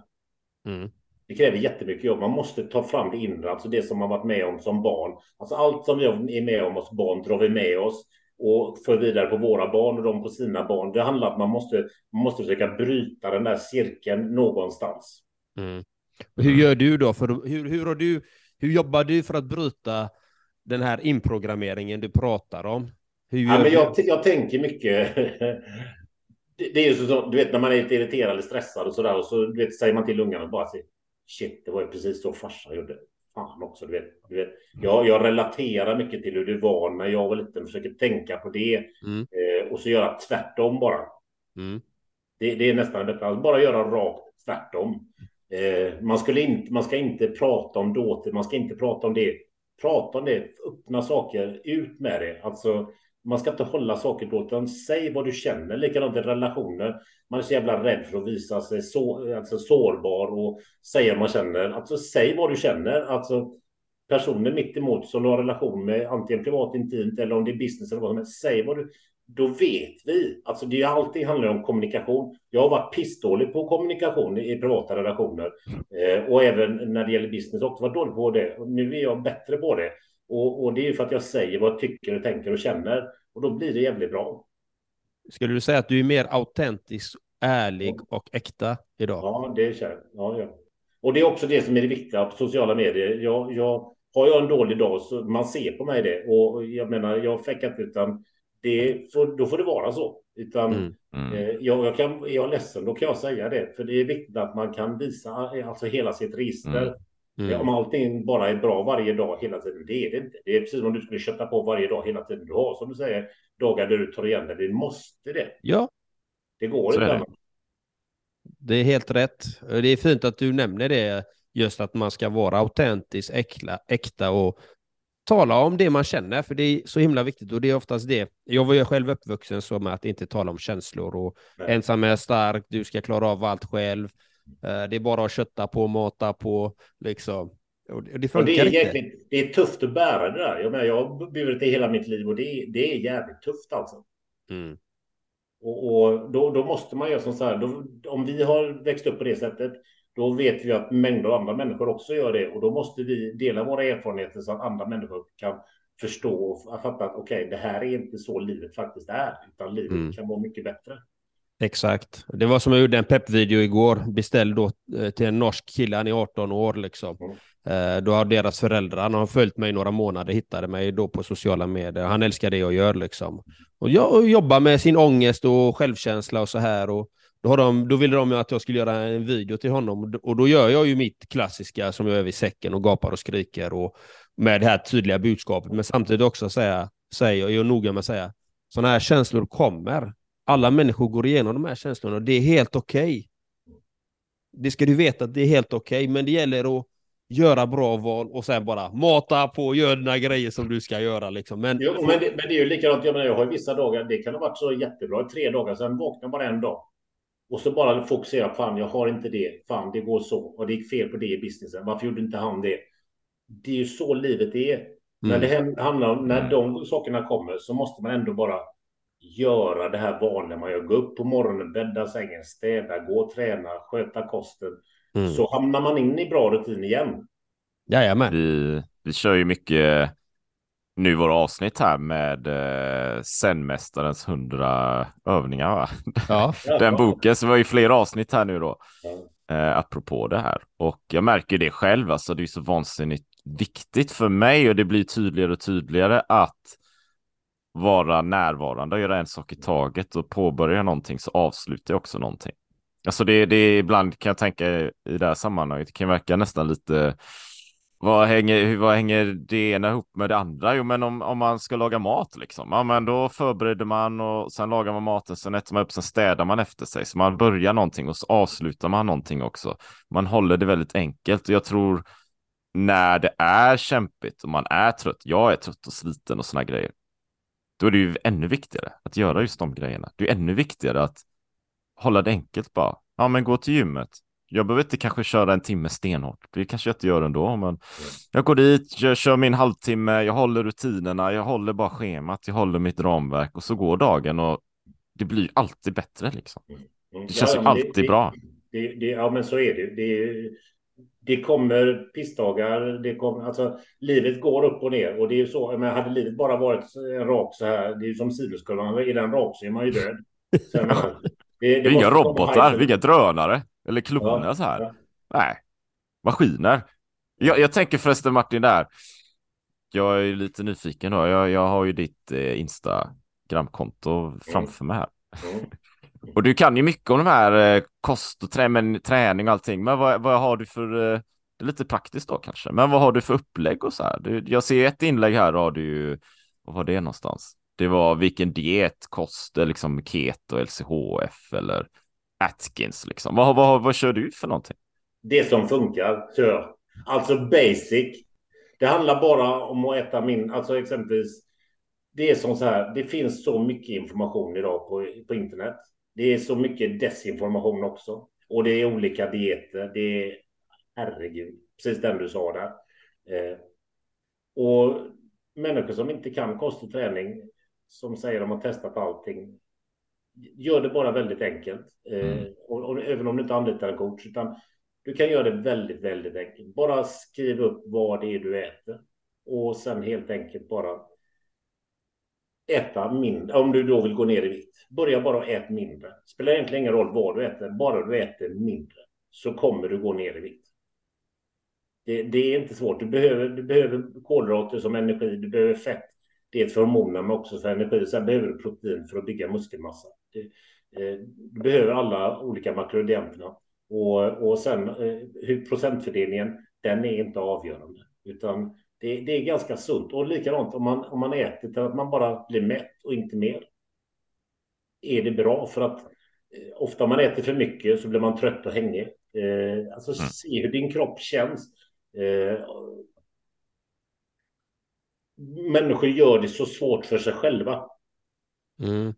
Mm. Det kräver jättemycket jobb. Man måste ta fram det inre, alltså det som man varit med om som barn. Alltså allt som vi är med om som barn drar vi med oss och för vidare på våra barn och de på sina barn. Det handlar om att man måste, man måste försöka bryta den där cirkeln någonstans. Mm. Hur gör du då? För, hur, hur, har du, hur jobbar du för att bryta den här inprogrammeringen du pratar om? Ja, men jag, jag tänker mycket. <laughs> det, det, är ju så, du vet när man är lite irriterad eller stressad och så där och så du vet, säger man till ungarna bara shit, det var ju precis så farsan gjorde. Fan också, du vet. Du vet. Jag, jag relaterar mycket till hur det var när jag var liten, försöker tänka på det mm. eh, och så göra tvärtom bara. Mm. Det, det, är nästan det bästa, bara göra rakt tvärtom. Eh, man, skulle inte, man ska inte prata om dåtid, man ska inte prata om det. Prata om det, öppna saker, ut med det. Alltså, man ska inte hålla saker då, utan säg vad du känner. Likadant i relationer. Man är så jävla rädd för att visa sig så, alltså, sårbar och säga vad man känner. Alltså säg vad du känner. Alltså personer mitt emot som du har relation med, antingen privat, intimt eller om det är business eller vad som helst. Säg vad du... Då vet vi. Alltså det är allting handlar om kommunikation. Jag har varit pissdålig på kommunikation i privata relationer eh, och även när det gäller business också varit dålig på det. Och nu är jag bättre på det. Och, och det är för att jag säger vad jag tycker och tänker och känner. Och då blir det jävligt bra. Skulle du säga att du är mer autentisk, ärlig och äkta idag? Ja, det känner ja, ja. Och det är också det som är det viktiga på sociala medier. Jag, jag, har jag en dålig dag så man ser på mig det. Och jag menar, jag fäckar inte utan det får, då får det vara så. Utan mm. Mm. Eh, jag, jag, kan, är jag ledsen, då kan jag säga det. För det är viktigt att man kan visa alltså hela sitt register. Mm. Mm. Om allting bara är bra varje dag hela tiden, det är det inte. Det är precis som om du skulle kötta på varje dag hela tiden. Du har som du säger dagar där du tar igen det. Vi måste det. Ja. Det går inte annars. Det är helt rätt. Det är fint att du nämner det, just att man ska vara autentisk, äkla, äkta och tala om det man känner, för det är så himla viktigt och det är oftast det. Jag var ju själv uppvuxen så med att inte tala om känslor och Nej. ensam är stark, du ska klara av allt själv. Eh, det är bara att kötta på, mata på, liksom. Och det funkar och det är inte. Jäkligt, det är tufft att bära det där. Jag, menar, jag har burit det hela mitt liv och det är, det är jävligt tufft alltså. Mm. Och, och då, då, måste man göra som så här, då, om vi har växt upp på det sättet, då vet vi att mängder av andra människor också gör det och då måste vi dela våra erfarenheter så att andra människor kan förstå och fatta att okej, okay, det här är inte så livet faktiskt är, utan livet mm. kan vara mycket bättre. Exakt. Det var som jag gjorde en peppvideo igår, beställd då eh, till en norsk kille, han är 18 år liksom. Mm. Eh, då har deras föräldrar, han har följt mig några månader, hittade mig då på sociala medier. Han älskar det jag gör liksom. Och jag jobbar med sin ångest och självkänsla och så här. Och då, har de, då ville de att jag skulle göra en video till honom och då gör jag ju mitt klassiska som jag gör vid säcken och gapar och skriker och med det här tydliga budskapet. Men samtidigt också säga, säger jag är noga med att säga, sådana här känslor kommer alla människor går igenom de här känslorna och det är helt okej. Okay. Det ska du veta att det är helt okej, okay, men det gäller att göra bra val och sen bara mata på och göra dina grejer som du ska göra. Liksom. Men, jo, men, det, men det är ju likadant, jag, menar, jag har vissa dagar, det kan ha varit så jättebra i tre dagar, sen vaknar bara en dag. Och så bara fokusera, fan jag har inte det, fan det går så, och det gick fel på det i businessen, varför gjorde inte han det? Det är ju så livet är. Mm. När det handlar om, när de sakerna kommer så måste man ändå bara göra det här vanliga man gör. Gå upp på morgonen, bädda sängen, städa, gå och träna, sköta kosten. Mm. Så hamnar man in i bra rutin igen. Jajamän. Vi, vi kör ju mycket nu våra avsnitt här med eh, Zen-mästarens hundra övningar. Va? Ja. <laughs> Den boken, så vi har ju flera avsnitt här nu då. Ja. Eh, apropå det här. Och jag märker det själv, alltså det är så vansinnigt viktigt för mig och det blir tydligare och tydligare att vara närvarande och göra en sak i taget och påbörja någonting så avslutar jag också någonting. Alltså det, det är ibland kan jag tänka i det här sammanhanget, det kan verka nästan lite vad hänger, vad hänger det ena ihop med det andra? Jo, men om, om man ska laga mat liksom, ja, men då förbereder man och sen lagar man maten, sen äter man upp, sen städar man efter sig. Så man börjar någonting och så avslutar man någonting också. Man håller det väldigt enkelt och jag tror när det är kämpigt och man är trött, jag är trött och sliten och såna grejer, då är det ju ännu viktigare att göra just de grejerna. Det är ännu viktigare att hålla det enkelt bara. Ja, men gå till gymmet. Jag behöver inte kanske köra en timme stenhårt. Det kanske jag inte gör ändå, men jag går dit, jag kör min halvtimme, jag håller rutinerna, jag håller bara schemat, jag håller mitt ramverk och så går dagen och det blir alltid bättre liksom. Mm. Det känns Ja, ju alltid det, bra. Det, det, ja, men så är det. Det, det kommer pissdagar. Det kommer, alltså, livet går upp och ner. Och det är ju så. Men hade livet bara varit en rak så här. Det är ju som sinuskurvan. Är den rak så är man ju död. <laughs> Så det, Det inga robotar, inga drönare eller kloner Ja, så här. ja. Nej, maskiner. Jag, jag tänker förresten Martin där. Jag är lite nyfiken då. Jag, jag har ju ditt eh, Instagramkonto framför mig här. Mm. Och du kan ju mycket om de här eh, kost och trä, träning och allting. Men vad, vad har du för, eh, det är lite praktiskt då kanske, men vad har du för upplägg och så här? Du, jag ser ett inlägg här har du ju, vad var det någonstans? Det var vilken diet, kost, liksom keto, LCHF eller Atkins liksom. Vad, vad, vad kör du för någonting? Det som funkar, kör. Alltså basic. Det handlar bara om att äta min, alltså exempelvis. Det är som så här, det finns så mycket information idag på, på internet. Det är så mycket desinformation också. Och det är olika dieter. Det är, herregud, precis den du sa där. Eh, och människor som inte kan kost och träning, som säger de har testat allting, gör det bara väldigt enkelt. Eh, Mm. och, och även om du inte anlitar en coach, utan du kan göra det väldigt, väldigt enkelt. Bara skriv upp vad det är du äter. Och sen helt enkelt bara äta mindre. Om du då vill gå ner i vikt. Börja bara äta mindre. Spelar egentligen ingen roll vad du äter. Bara du äter mindre så kommer du gå ner i vikt. Det, det är inte svårt. Du behöver, du behöver kolhydrater som energi. Du behöver fett. Det är för hormoner men också för energi. Sen behöver du protein för att bygga muskelmassa. Du, eh, du behöver alla olika makronutrienterna. Och, och sen eh, hur procentfördelningen, den är inte avgörande. Utan det, det är ganska sunt. Och likadant om man, om man äter till att man bara blir mätt och inte mer. Är det bra för att eh, ofta man äter för mycket så blir man trött och hängig. Eh, alltså Mm. se hur din kropp känns. Eh, människor gör det så svårt för sig själva. Mm.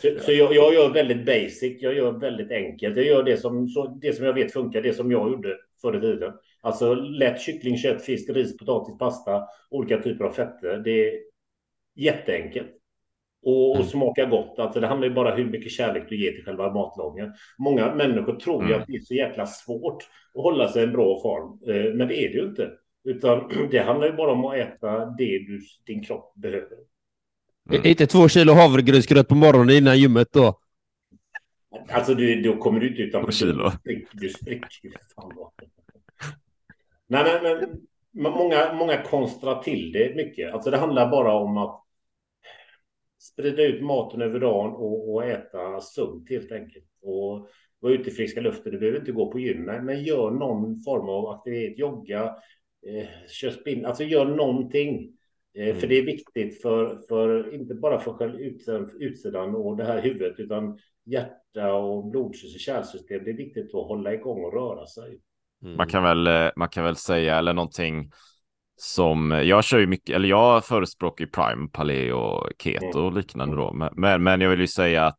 Så, så jag, jag gör väldigt basic, jag gör väldigt enkelt. Jag gör det som, så, det som jag vet funkar, det som jag gjorde förr i tiden. Alltså lätt kyckling, kött, fisk, ris, potatis, pasta, olika typer av fetter. Det är jätteenkelt. Och, och Mm. smaka gott. Alltså det handlar ju bara hur mycket kärlek du ger till själva matlagningen. Många människor tror ju Mm. att det är så jäkla svårt att hålla sig i en bra form. Eh, Men det är det ju inte. Utan <clears throat> det handlar ju bara om att äta det du, din kropp behöver. Mm. Inte två kilo havregrynsgröt på morgonen innan gymmet då. Alltså du, då kommer du inte utanför. Och kilo. Du spricker, du vad. Nej, men, många, många konstrar till det mycket. Alltså det handlar bara om att sprida ut maten över dagen och, och äta sunt helt enkelt. Och vara ute i friska luften. Du behöver inte gå på gym, men gör någon form av aktivitet. Jogga, eh, kör spinn. Alltså gör någonting. Eh, För det är viktigt för, för inte bara för själv utsidan, utsidan och det här huvudet, utan hjärta och blodsystem, kärlsystem. Det är viktigt att hålla igång och röra sig. Mm. Man kan väl, eh, man kan väl säga, eller någonting som, jag kör ju mycket, eller jag förespråkar ju prime, paleo, keto och liknande då, men- men, men jag vill ju säga att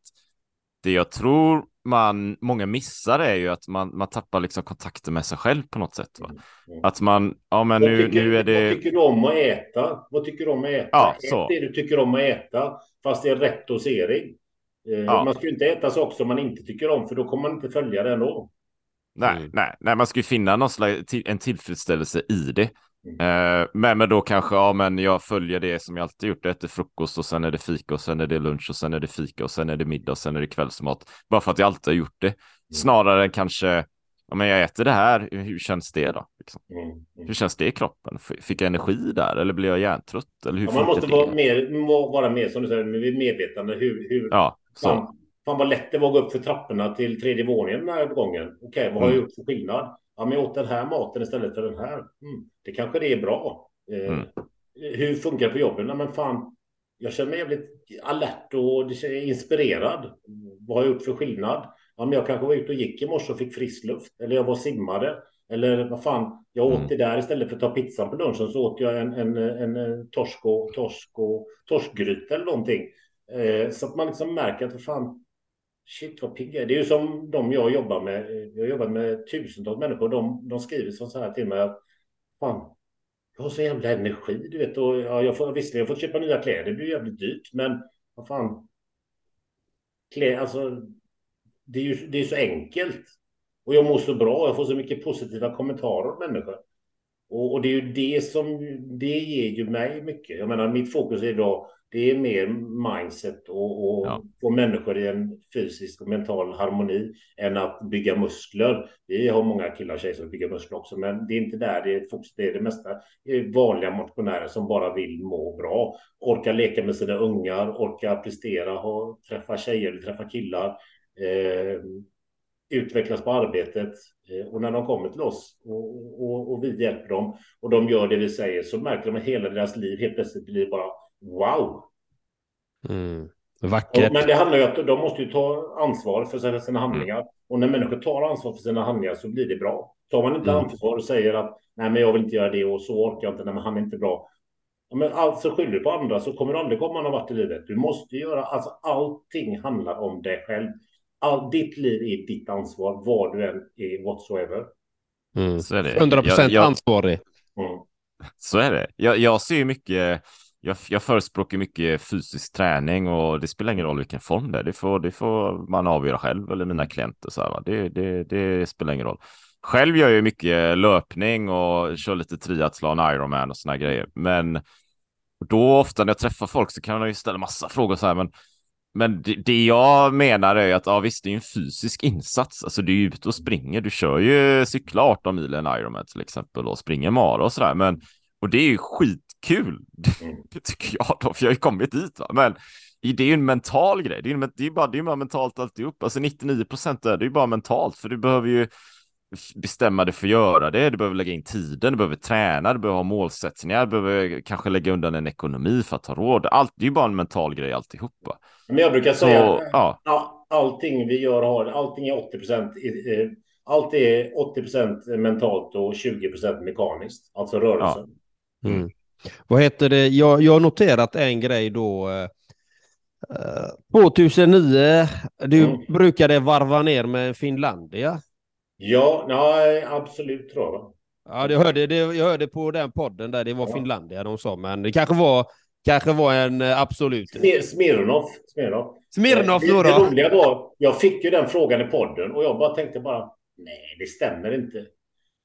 det jag tror man, många missar är ju att man, man tappar liksom kontakten med sig själv på något sätt. Va? Mm. Att man, ja men Vad nu, tycker, nu är Vad det, tycker du om att äta? Vad tycker du om att äta? Ja, Ät så. det du tycker om att äta, fast det är rätt dosering. Eh, Ja. Man ska ju inte äta saker som man inte tycker om, för då kommer man inte följa det ändå. Nej, Mm. nej, nej, man ska ju finna någon slags, en tillfredsställelse i det. Mm. Eh, men, men då kanske, ja men jag följer det som jag alltid gjort, jag äter frukost och sen är det fika och sen är det lunch och sen är det fika och sen är det middag och sen är det kvällsmat. Bara för att jag alltid har gjort det. Snarare än kanske, ja men jag äter det här, hur känns det då? Liksom? Mm. Mm. Hur känns det i kroppen? Fick jag energi där eller blir jag hjärntrött? Eller hur Ja, man måste vara mer, vara mer, som du säger, med medvetande. Hur, hur, Ja, så. fan, fan vad lätt det var att gå upp för trapporna till tredje våningen den här gången. Okej, vad har jag Mm. gjort för skillnad? Ja, men jag åt den här maten istället för den här. Mm. Det kanske det är bra. Eh, Mm. Hur funkar det på jobben? Nej, men fan, jag känner mig jävligt alert och inspirerad. Vad har jag gjort för skillnad? Ja, men jag kanske var ute och gick i morse och fick frisk luft. Eller jag var simmade. Eller vad fan, jag åt Mm. det där istället för att ta pizzan på lunchen så åt jag en, en, en, en torsk och, torsk och torskgryta eller någonting. Eh, så att man liksom märker att vad fan, shit vad pigg jag är. Det är ju som de jag jobbar med. Jag jobbar med tusentals människor. De, de skriver så här till mig att fan, jag har så jävla energi, du vet. Och, ja, jag får, visserligen har jag fått köpa nya kläder, det blir jävligt dyrt, men vad fan. alltså, det är ju det är så enkelt. Och jag mår så bra, jag får så mycket positiva kommentarer av människor. Och, och, det är ju det som, det ger ju mig mycket. Jag menar, mitt fokus är idag, det är mer mindset och, och ja. få människor i en fysisk och mental harmoni än att bygga muskler. Vi har många killar och tjejer som bygger muskler också, men det är inte där det är fokus. Det är det mesta vanliga motionärer som bara vill må bra, orka leka med sina ungar, orka prestera, ha, träffa tjejer, träffa killar. Eh, utvecklas på arbetet eh, och när de kommer till oss och, och, och, vi hjälper dem och de gör det vi säger så märker de att hela deras liv helt plötsligt blir bara wow. Mm. Vackert. Och, men det handlar ju om att de måste ju ta ansvar för sina handlingar mm. och när människor tar ansvar för sina handlingar så blir det bra. Tar man inte mm. ansvar och säger att nej, men jag vill inte göra det och så orkar jag inte, nej, men han är inte bra. Men alltså skyller på andra så kommer du aldrig komma någon vart i livet. Du måste göra, alltså allting handlar om dig själv all, ditt liv är ditt ansvar, vad du än är whatsoever. Mm. Så är det. 100 procent ansvarig. Mm. Så är det. Jag, jag ser ju mycket, jag, jag förespråkar mycket fysisk träning och det spelar ingen roll vilken form det är. Det får, det får man avgöra själv eller mina klienter. Så här, det, det, det spelar ingen roll. Själv gör jag mycket löpning och kör lite triathlon, Ironman och såna grejer. Men då ofta när jag träffar folk så kan jag ju ställa massa frågor så här, men men det, det, jag menar är att ja, visst, det är en fysisk insats. Alltså, du är ute och springer. Du kör ju cykla 18 mil en Ironman till exempel och springer mara och sådär. Men och det är ju skitkul. Mm. <laughs> Tycker jag då, för jag har ju kommit dit. Va? Men det är ju en mental grej. Det är, ju, det är bara, det är bara mentalt alltihop. Alltså 99 procent är det ju bara mentalt, för du behöver ju bestämma dig för att göra det. Du behöver lägga in tiden, du behöver träna, du behöver ha målsättningar, du behöver kanske lägga undan en ekonomi för att ha råd. Allt, det är ju bara en mental grej alltihopa. Men jag brukar säga Så, ja. allting vi gör har, allting är 80 procent. Allt är 80 procent mentalt och 20 procent mekaniskt, alltså rörelsen. Ja. Mm. Vad heter det? Jag, jag har noterat en grej då. Eh, 2009, du mm. brukade varva ner med Finlandia. Ja, nej, absolut tror jag. Ja, jag hörde, det, jag hörde på den podden där det var ja. Finlandia de sa, men det kanske var, kanske var en eh, absolut. Smirnov. Smirnov. Smirnov då, det, det roliga var, jag fick ju den frågan i podden och jag bara tänkte bara, nej, det stämmer inte.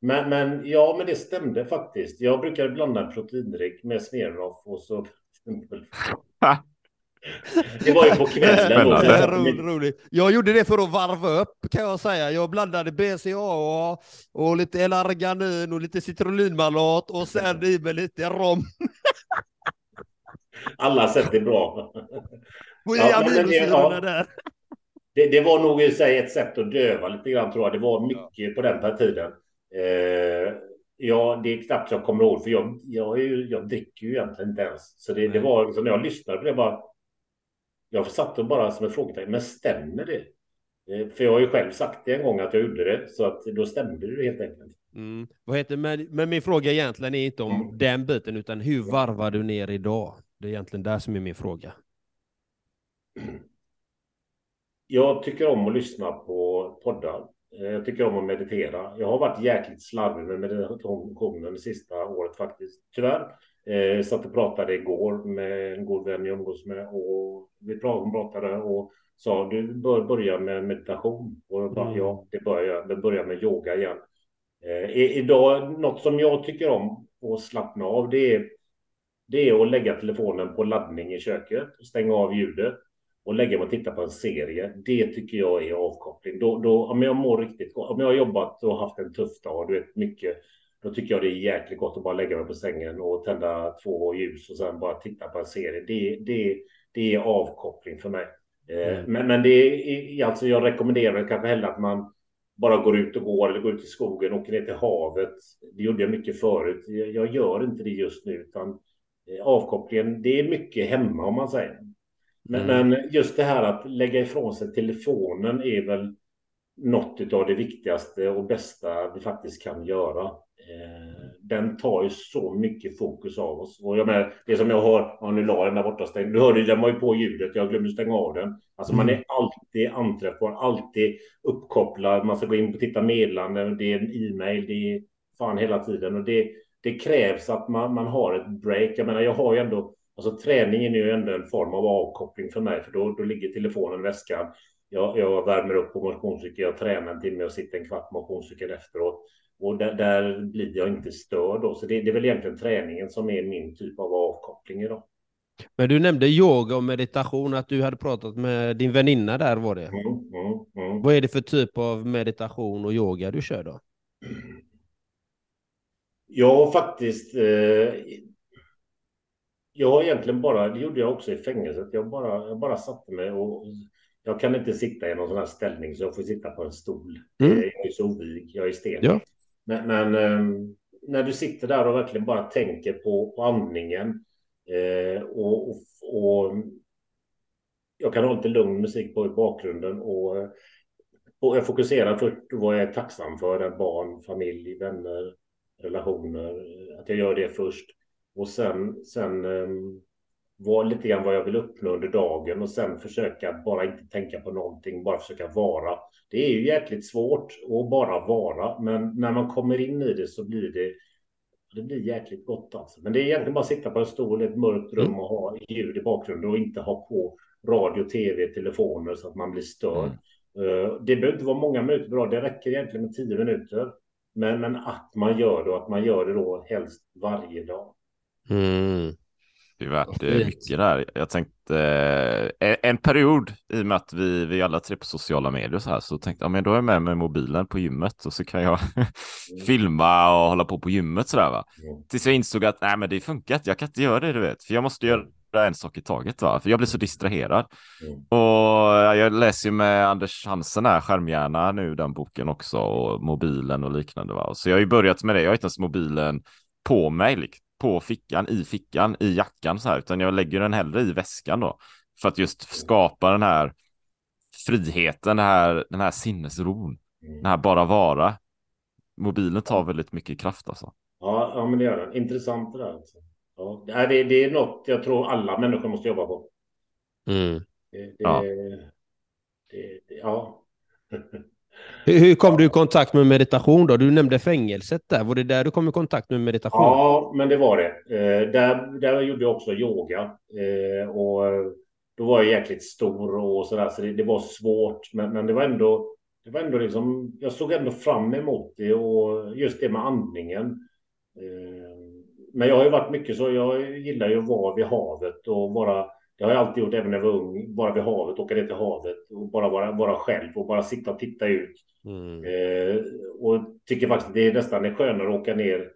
Men, men ja, men det stämde faktiskt. Jag brukade blanda proteindryck med Smirnov och så <laughs> Det var ju på kvällen. Då. roligt. Jag gjorde det för att varva upp kan jag säga. Jag blandade BCAA och lite L-arganin och lite citronlinmalat och sen i med lite rom. <laughs> Alla sätt är bra. Ja, det, ja, där. Det, det, var nog i sig ett sätt att döva lite grann tror jag. Det var mycket ja. på den tiden. Eh, ja, det är knappt jag kommer ihåg, för jag, jag, jag dricker ju egentligen inte ens. Så det, det var liksom, när jag lyssnade på det bara, jag satt och bara som en frågetecken, men stämmer det? Eh, för jag har ju själv sagt det en gång att jag gjorde det, så att då stämde det helt enkelt. Mm. Vad heter, men, men min fråga egentligen är inte om mm. den biten, utan hur varvar du ner idag? Det är egentligen där som är min fråga. Jag tycker om att lyssna på poddar. Eh, jag tycker om att meditera. Jag har varit jäkligt slarvig med meditationen det sista året faktiskt, tyvärr. Eh, satt och pratade igår med en god vän jag umgås med och vi pratade och sa du bör börja med meditation och bara, mm. ja, det börjar jag. börjar med yoga igen. Eh, idag något som jag tycker om att slappna av. Det är. Det är att lägga telefonen på laddning i köket, stänga av ljudet och lägga mig och titta på en serie. Det tycker jag är avkoppling. Då, då om jag mår riktigt gott, om jag har jobbat och haft en tuff dag, du vet mycket då tycker jag det är jäkligt gott att bara lägga mig på sängen och tända två ljus och sen bara titta på en serie. Det, det, det är avkoppling för mig. Eh, mm. Men, men det är alltså, jag rekommenderar kanske hellre att man bara går ut och går eller går ut i skogen, åker ner till havet. Det gjorde jag mycket förut. Jag, jag gör inte det just nu, utan eh, avkopplingen, det är mycket hemma om man säger. Men, mm. men just det här att lägga ifrån sig telefonen är väl något av det viktigaste och bästa vi faktiskt kan göra. Eh, den tar ju så mycket fokus av oss. Och jag menar, det som jag har, ja, nu la den där borta stängd. Du hörde, den var ju på ljudet, jag glömde stänga av den. Alltså man är mm. alltid anträffbar, alltid uppkopplad. Man ska gå in och titta meddelanden, det är en e-mail, det är fan hela tiden. Och det, det krävs att man, man har ett break. Jag menar, jag har ju ändå Alltså träningen är ju ändå en form av avkoppling för mig, för då, då ligger telefonen i väskan. Jag, jag värmer upp på motionscykel, jag tränar en timme och sitter en kvart på motionscykeln efteråt. Och där, där, blir jag inte störd då. Så det, det är väl egentligen träningen som är min typ av avkoppling idag. Men du nämnde yoga och meditation, att du hade pratat med din väninna där var det. Mm, mm, mm. Vad är det för typ av meditation och yoga du kör då? Jag har faktiskt... Eh, jag har egentligen bara, det gjorde jag också i fängelset, jag bara, jag bara satte mig och jag kan inte sitta i någon sån här ställning så jag får sitta på en stol. Mm. Jag är så ovig, jag är stel. Ja. Men, men eh, när du sitter där och verkligen bara tänker på, på andningen eh, och, och, och jag kan ha lite lugn musik på i bakgrunden och, och jag fokuserar först vad jag är tacksam för, barn, familj, vänner, relationer, att jag gör det först. Och sen, sen um, var lite grann vad jag vill uppnå under dagen och sen försöka att bara inte tänka på någonting, bara försöka vara. Det är ju jäkligt svårt att bara vara, men när man kommer in i det så blir det det blir jäkligt gott alltså. Men det är egentligen bara att sitta på en stol i ett mörkt rum och ha ljud i bakgrunden och inte ha på radio, tv, telefoner så att man blir störd. Mm. Det behöver inte vara många minuter bra, det räcker egentligen med tio minuter. Men, men att man gör det och att man gör det då helst varje dag. Mm. Det är värt det mycket där. Jag tänkte eh, en period i och med att vi, vi alla tre på sociala medier så här så tänkte jag men då är jag med mig mobilen på gymmet och så kan jag <laughs> filma och hålla på på gymmet sådär va. Mm. Tills jag insåg att nej men det funkar inte, jag kan inte göra det du vet, för jag måste göra en sak i taget va, för jag blir så distraherad. Mm. Och jag läser ju med Anders Hansen här, Skärmhjärna nu, den boken också, och mobilen och liknande va. Så jag har ju börjat med det, jag har inte ens mobilen på mig, liksom på fickan, i fickan, i jackan så här, utan jag lägger den hellre i väskan då. För att just skapa den här friheten, den här, den här sinnesron, mm. den här bara vara. Mobilen tar väldigt mycket kraft alltså. Ja, ja men det gör den. Intressant det där. Alltså. Ja, det, det är något jag tror alla människor måste jobba på. Mm. Det, det, ja. Det, ja. <laughs> Hur kom du i kontakt med meditation då? Du nämnde fängelset där. Var det där du kom i kontakt med meditation? Ja, men det var det. Eh, där, där gjorde jag också yoga. Eh, och eh, då var jag jäkligt stor och sådär, så det, det var svårt. Men, men det var ändå, det var ändå liksom, jag såg ändå fram emot det och just det med andningen. Eh, men jag har ju varit mycket så, jag gillar ju att vara vid havet och bara, det har jag alltid gjort även när jag var ung. Bara vid havet, åka ner till havet och bara vara, vara själv och bara sitta och titta ut. Mm. Eh, och tycker faktiskt det är nästan det skönare att åka ner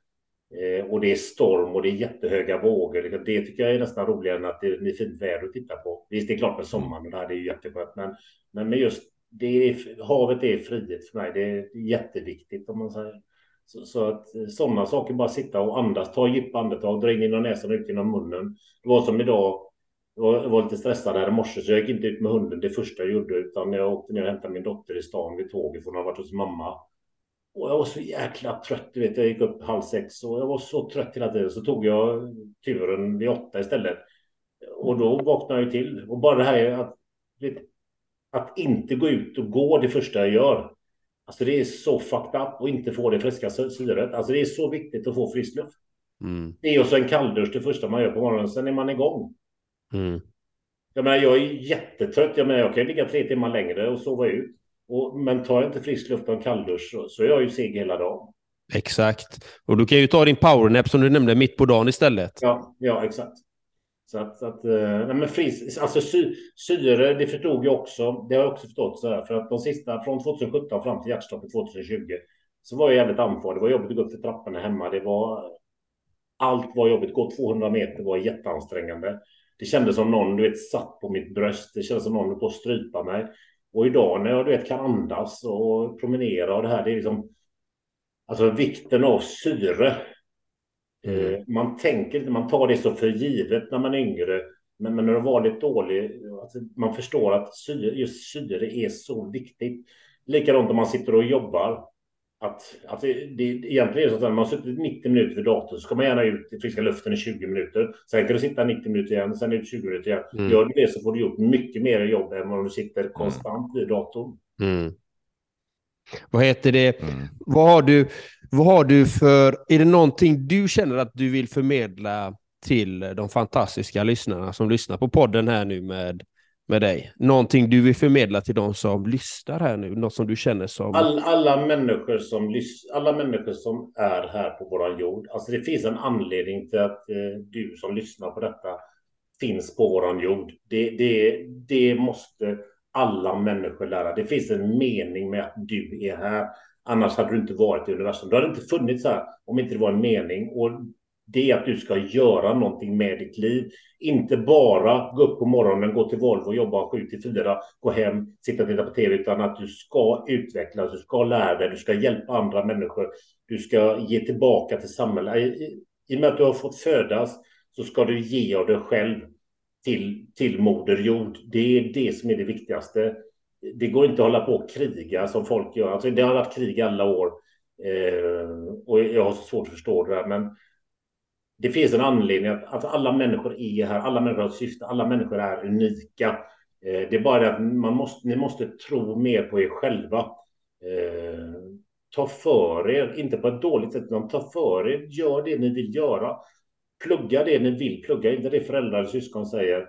eh, och det är storm och det är jättehöga vågor. Det tycker jag är nästan roligare än att det är fint väder att titta på. Visst, det är klart med sommaren och det här är jätteskönt, men, men med just det är, havet är frihet för mig. Det är jätteviktigt om man säger. Så, så att sådana saker, bara sitta och andas, ta djupa andetag, dra in genom näsan och ut genom munnen. Det var som idag, jag var lite stressad här i morse så jag gick inte ut med hunden det första jag gjorde utan jag åkte ner och hämtade min dotter i stan vid tåget för hon har varit hos mamma. Och jag var så jäkla trött, du vet, jag gick upp halv sex och jag var så trött hela tiden så tog jag turen vid åtta istället. Och då vaknade jag till och bara det här att, vet, att inte gå ut och gå det första jag gör. Alltså det är så fucked up och inte få det friska syret. Alltså det är så viktigt att få frisk luft. Mm. Det är också en kalldusch det första man gör på morgonen, sen är man igång. Mm. Jag menar, jag är jättetrött. Jag menar, jag kan ligga tre timmar längre och sova ut. Och, men tar jag inte frisk luft och en kalldusch så, så är jag ju seg hela dagen. Exakt. Och du kan ju ta din powernap som du nämnde mitt på dagen istället. Ja, ja exakt. Så att, så att eh, nej men fris, alltså sy, syre, det förstod jag också. Det har jag också förstått så här, för att de sista från 2017 fram till hjärtstoppet 2020 så var jag jävligt andfådd. Det var jobbigt att gå upp för trapporna hemma. Det var allt var jobbigt. Gå 200 meter var jätteansträngande. Det kändes som någon du vet, satt på mitt bröst. Det kändes som någon på att strypa mig. Och idag när jag du vet, kan andas och promenera och det här, det är liksom alltså vikten av syre. Mm. Eh, man tänker inte, man tar det så för givet när man är yngre. Men, men när du var lite dålig, alltså, man förstår att syre, just syre är så viktigt. Likadant om man sitter och jobbar att, att det, det, egentligen är så att när man har suttit 90 minuter vid datorn så ska man gärna ut i friska luften i 20 minuter. Sen kan du sitta 90 minuter igen, sen ut 20 minuter igen. Mm. Gör du det så får du gjort mycket mer jobb än om du sitter mm. konstant vid datorn. Mm. Vad heter det? Mm. Vad, har du, vad har du för... Är det någonting du känner att du vill förmedla till de fantastiska lyssnarna som lyssnar på podden här nu med, med dig? Någonting du vill förmedla till de som lyssnar här nu? Något som du känner som... All, alla, människor som alla människor som är här på vår jord. Alltså det finns en anledning till att eh, du som lyssnar på detta finns på vår jord. Det, det, det måste alla människor lära. Det finns en mening med att du är här. Annars hade du inte varit i universum. Du hade inte funnits här om inte det var en mening. Och det är att du ska göra någonting med ditt liv. Inte bara gå upp på morgonen, gå till Volvo, jobba 7 till 4, gå hem, sitta och titta på tv, utan att du ska utvecklas, du ska lära dig, du ska hjälpa andra människor, du ska ge tillbaka till samhället. I, i och med att du har fått födas så ska du ge av dig själv till, till Moder Jord. Det är det som är det viktigaste. Det går inte att hålla på och kriga som folk gör. Alltså, det har varit krig alla år eh, och jag har så svårt att förstå det där. Men det finns en anledning att, att alla människor är här. Alla människor har ett syfte. Alla människor är unika. Eh, det är bara det att man måste, ni måste tro mer på er själva. Eh, ta för er, inte på ett dåligt sätt, utan ta för er. Gör det ni vill göra. Plugga det ni vill plugga, inte det föräldrar eller syskon säger.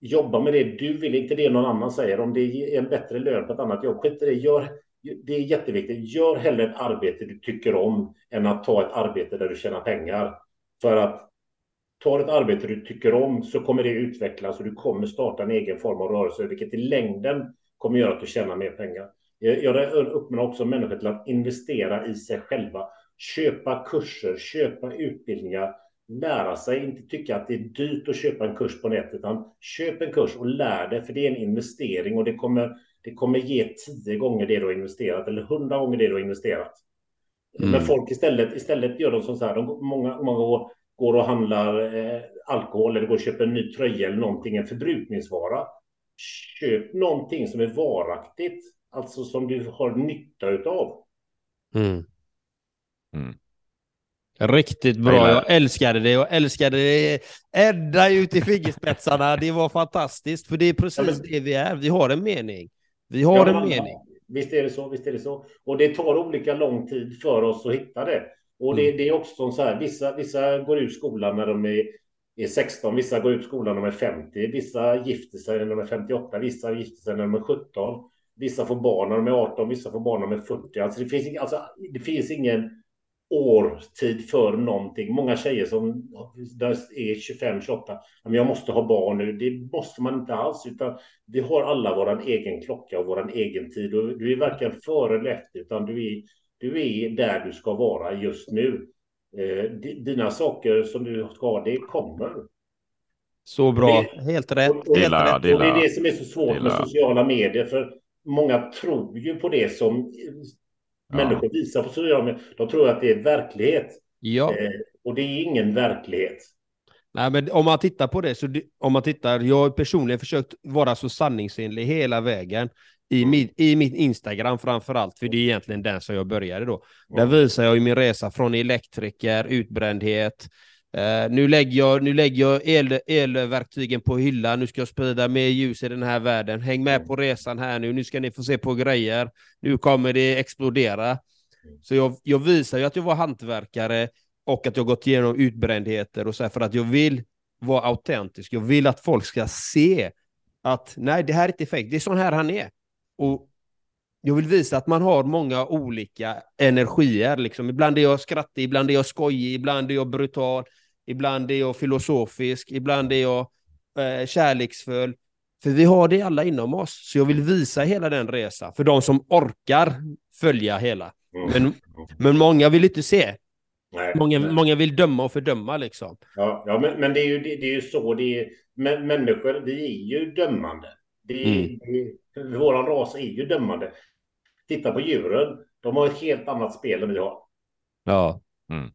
Jobba med det du vill, inte det någon annan säger. Om det är en bättre lön på ett annat jobb, skit i det. Gör, det är jätteviktigt. Gör hellre ett arbete du tycker om än att ta ett arbete där du tjänar pengar. För att ta ett arbete du tycker om så kommer det utvecklas och du kommer starta en egen form av rörelse, vilket i längden kommer göra att du tjänar mer pengar. Jag uppmanar också människor till att investera i sig själva. Köpa kurser, köpa utbildningar, lära sig, inte tycka att det är dyrt att köpa en kurs på nätet, utan köp en kurs och lär dig, för det är en investering och det kommer, det kommer ge tio gånger det du har investerat eller hundra gånger det du har investerat. Mm. Men folk istället, istället gör de som så här, de, många, många går och handlar eh, alkohol eller går och köper en ny tröja eller någonting, en förbrukningsvara. Köp någonting som är varaktigt, alltså som du har nytta utav. Mm. Mm. Riktigt bra, jag, älskade det. Jag älskade det ända ut i fingerspetsarna. Det var fantastiskt, för det är precis ja, men... det vi är. Vi har en mening. Vi har ja, en mening. Visst är det så, visst är det så. Och det tar olika lång tid för oss att hitta det. Och mm. det, det, är också så här, vissa, vissa går ut skolan när de är, är 16, vissa går ut skolan när de är 50, vissa gifter sig när de är 58, vissa gifter sig när de är 17, vissa får barn när de är 18, vissa får barn när de är 40. Alltså det finns, alltså, det finns ingen årtid för någonting. Många tjejer som är 25, 28, men jag måste ha barn nu. Det måste man inte alls, utan vi har alla vår egen klocka och vår egen tid. Och du är varken före eller efter, utan du är, du är där du ska vara just nu. Eh, dina saker som du ska ha, det kommer. Så bra, det, helt rätt. Och, och, helt rätt. och det är det som är så svårt med sociala medier, för många tror ju på det som ja. människor visar på sociala medier. De tror att det är verklighet. Ja. Eh, och det är ingen verklighet. Nej, men om man tittar på det, så om man tittar, jag har personligen försökt vara så sanningsenlig hela vägen i, mm. min, i min Instagram framför allt, för det är egentligen den som jag började då. Mm. Där visar jag ju min resa från elektriker, utbrändhet, Uh, nu lägger jag, nu lägger jag el, elverktygen på hyllan, nu ska jag sprida mer ljus i den här världen. Häng med på resan här nu, nu ska ni få se på grejer. Nu kommer det explodera. Så jag, jag visar ju att jag var hantverkare och att jag gått igenom utbrändheter och så här, för att jag vill vara autentisk. Jag vill att folk ska se att nej, det här är inte fake, det är sån här han är. Och jag vill visa att man har många olika energier. Liksom. Ibland är jag skrattig, ibland är jag skojig, ibland är jag brutal, ibland är jag filosofisk, ibland är jag eh, kärleksfull. För vi har det alla inom oss, så jag vill visa hela den resan för de som orkar följa hela. Mm. Men, men många vill inte se. Nej, många, nej. många vill döma och fördöma liksom. Ja, ja men, men det, är ju, det, det är ju så det är. Människor, vi är ju dömande. Det, mm. det, vår ras är ju dömande. Titta på djuren. De har ett helt annat spel än vi har. Ja. Mm.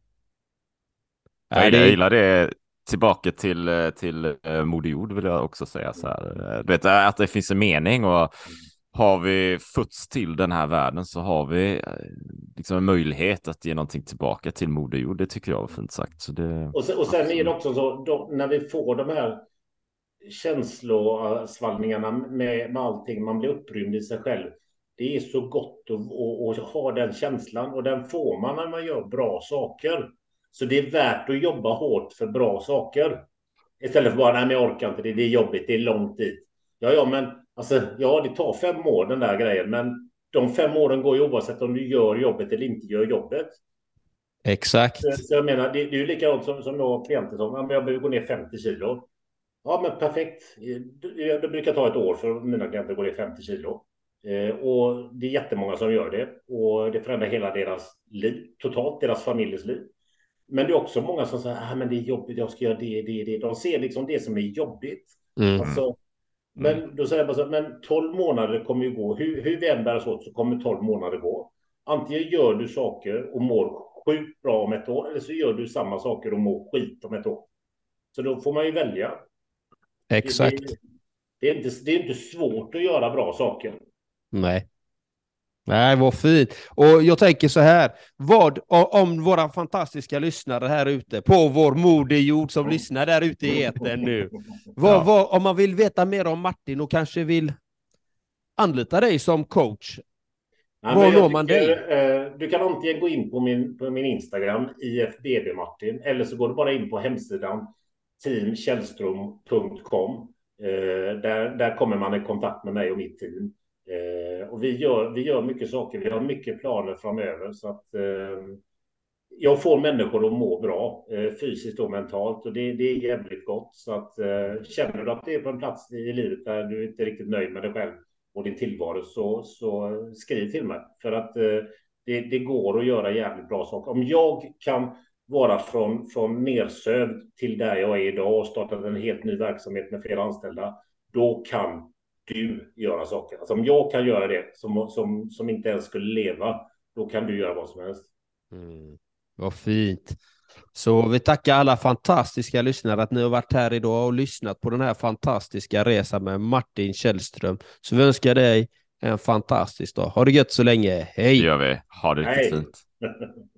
Jag, jag gillar det tillbaka till, till uh, Moder Jord vill jag också säga så här. Du vet, att det finns en mening och har vi fötts till den här världen så har vi eh, liksom en möjlighet att ge någonting tillbaka till Moder Jord. Det tycker jag var fint sagt. Så det, och, sen, och sen är det också så, då, när vi får de här känslosvallningarna med, med allting, man blir upprymd i sig själv. Det är så gott att, att, ha den känslan och den får man när man gör bra saker. Så det är värt att jobba hårt för bra saker. Istället för bara, nej men jag orkar inte, det, det är jobbigt, det är långt dit. Ja, ja, men alltså, ja, det tar fem år den där grejen, men de fem åren går ju oavsett om du gör jobbet eller inte gör jobbet. Exakt. Så, så jag menar, det, det är ju likadant som, som jag har klienter som, ja, men jag behöver gå ner 50 kilo. Ja, men perfekt. Det brukar ta ett år för mina klienter att gå ner 50 kilo. Eh, och det är jättemånga som gör det och det förändrar hela deras liv, totalt deras familjers liv. Men det är också många som säger, ah, men det är jobbigt, jag ska göra det, det, det. De ser liksom det som är jobbigt. Mm. Alltså, men då säger jag bara så, men 12 månader kommer ju gå. Hur, hur vi än bär oss åt så kommer 12 månader gå. Antingen gör du saker och mår sjukt bra om ett år eller så gör du samma saker och mår skit om ett år. Så då får man ju välja. Exakt. Det, det, det, är inte, det är inte svårt att göra bra saker. Nej. Nej, vad fint. Och jag tänker så här, vad om våra fantastiska lyssnare här ute på vår moderjord som lyssnar där ute i etern nu. Vad, Ja. vad, om man vill veta mer om Martin och kanske vill anlita dig som coach. Nej, Var når man tycker, eh, Du kan antingen gå in på min, på min Instagram, IFBB Martin, eller så går du bara in på hemsidan teamkällström.com. Eh, där, där kommer man i kontakt med mig och mitt team. Eh, och vi gör, vi gör mycket saker, vi har mycket planer framöver. Så att, eh, jag får människor att må bra, eh, fysiskt och mentalt, och det, det är jävligt gott. Så att, eh, känner du att det är på en plats i livet där du inte är riktigt nöjd med dig själv och din tillvaro, så, så skriv till mig. För att eh, det, det går att göra jävligt bra saker. Om jag kan vara från, från nersövd till där jag är idag och startat en helt ny verksamhet med flera anställda, då kan du göra saker. Alltså om jag kan göra det som, som, som inte ens skulle leva, då kan du göra vad som helst. Mm. Vad fint. Så vi tackar alla fantastiska lyssnare att ni har varit här idag och lyssnat på den här fantastiska resan med Martin Källström. Så vi önskar dig en fantastisk dag. Ha det gött så länge. Hej! Det gör vi. Ha det riktigt fint. <laughs>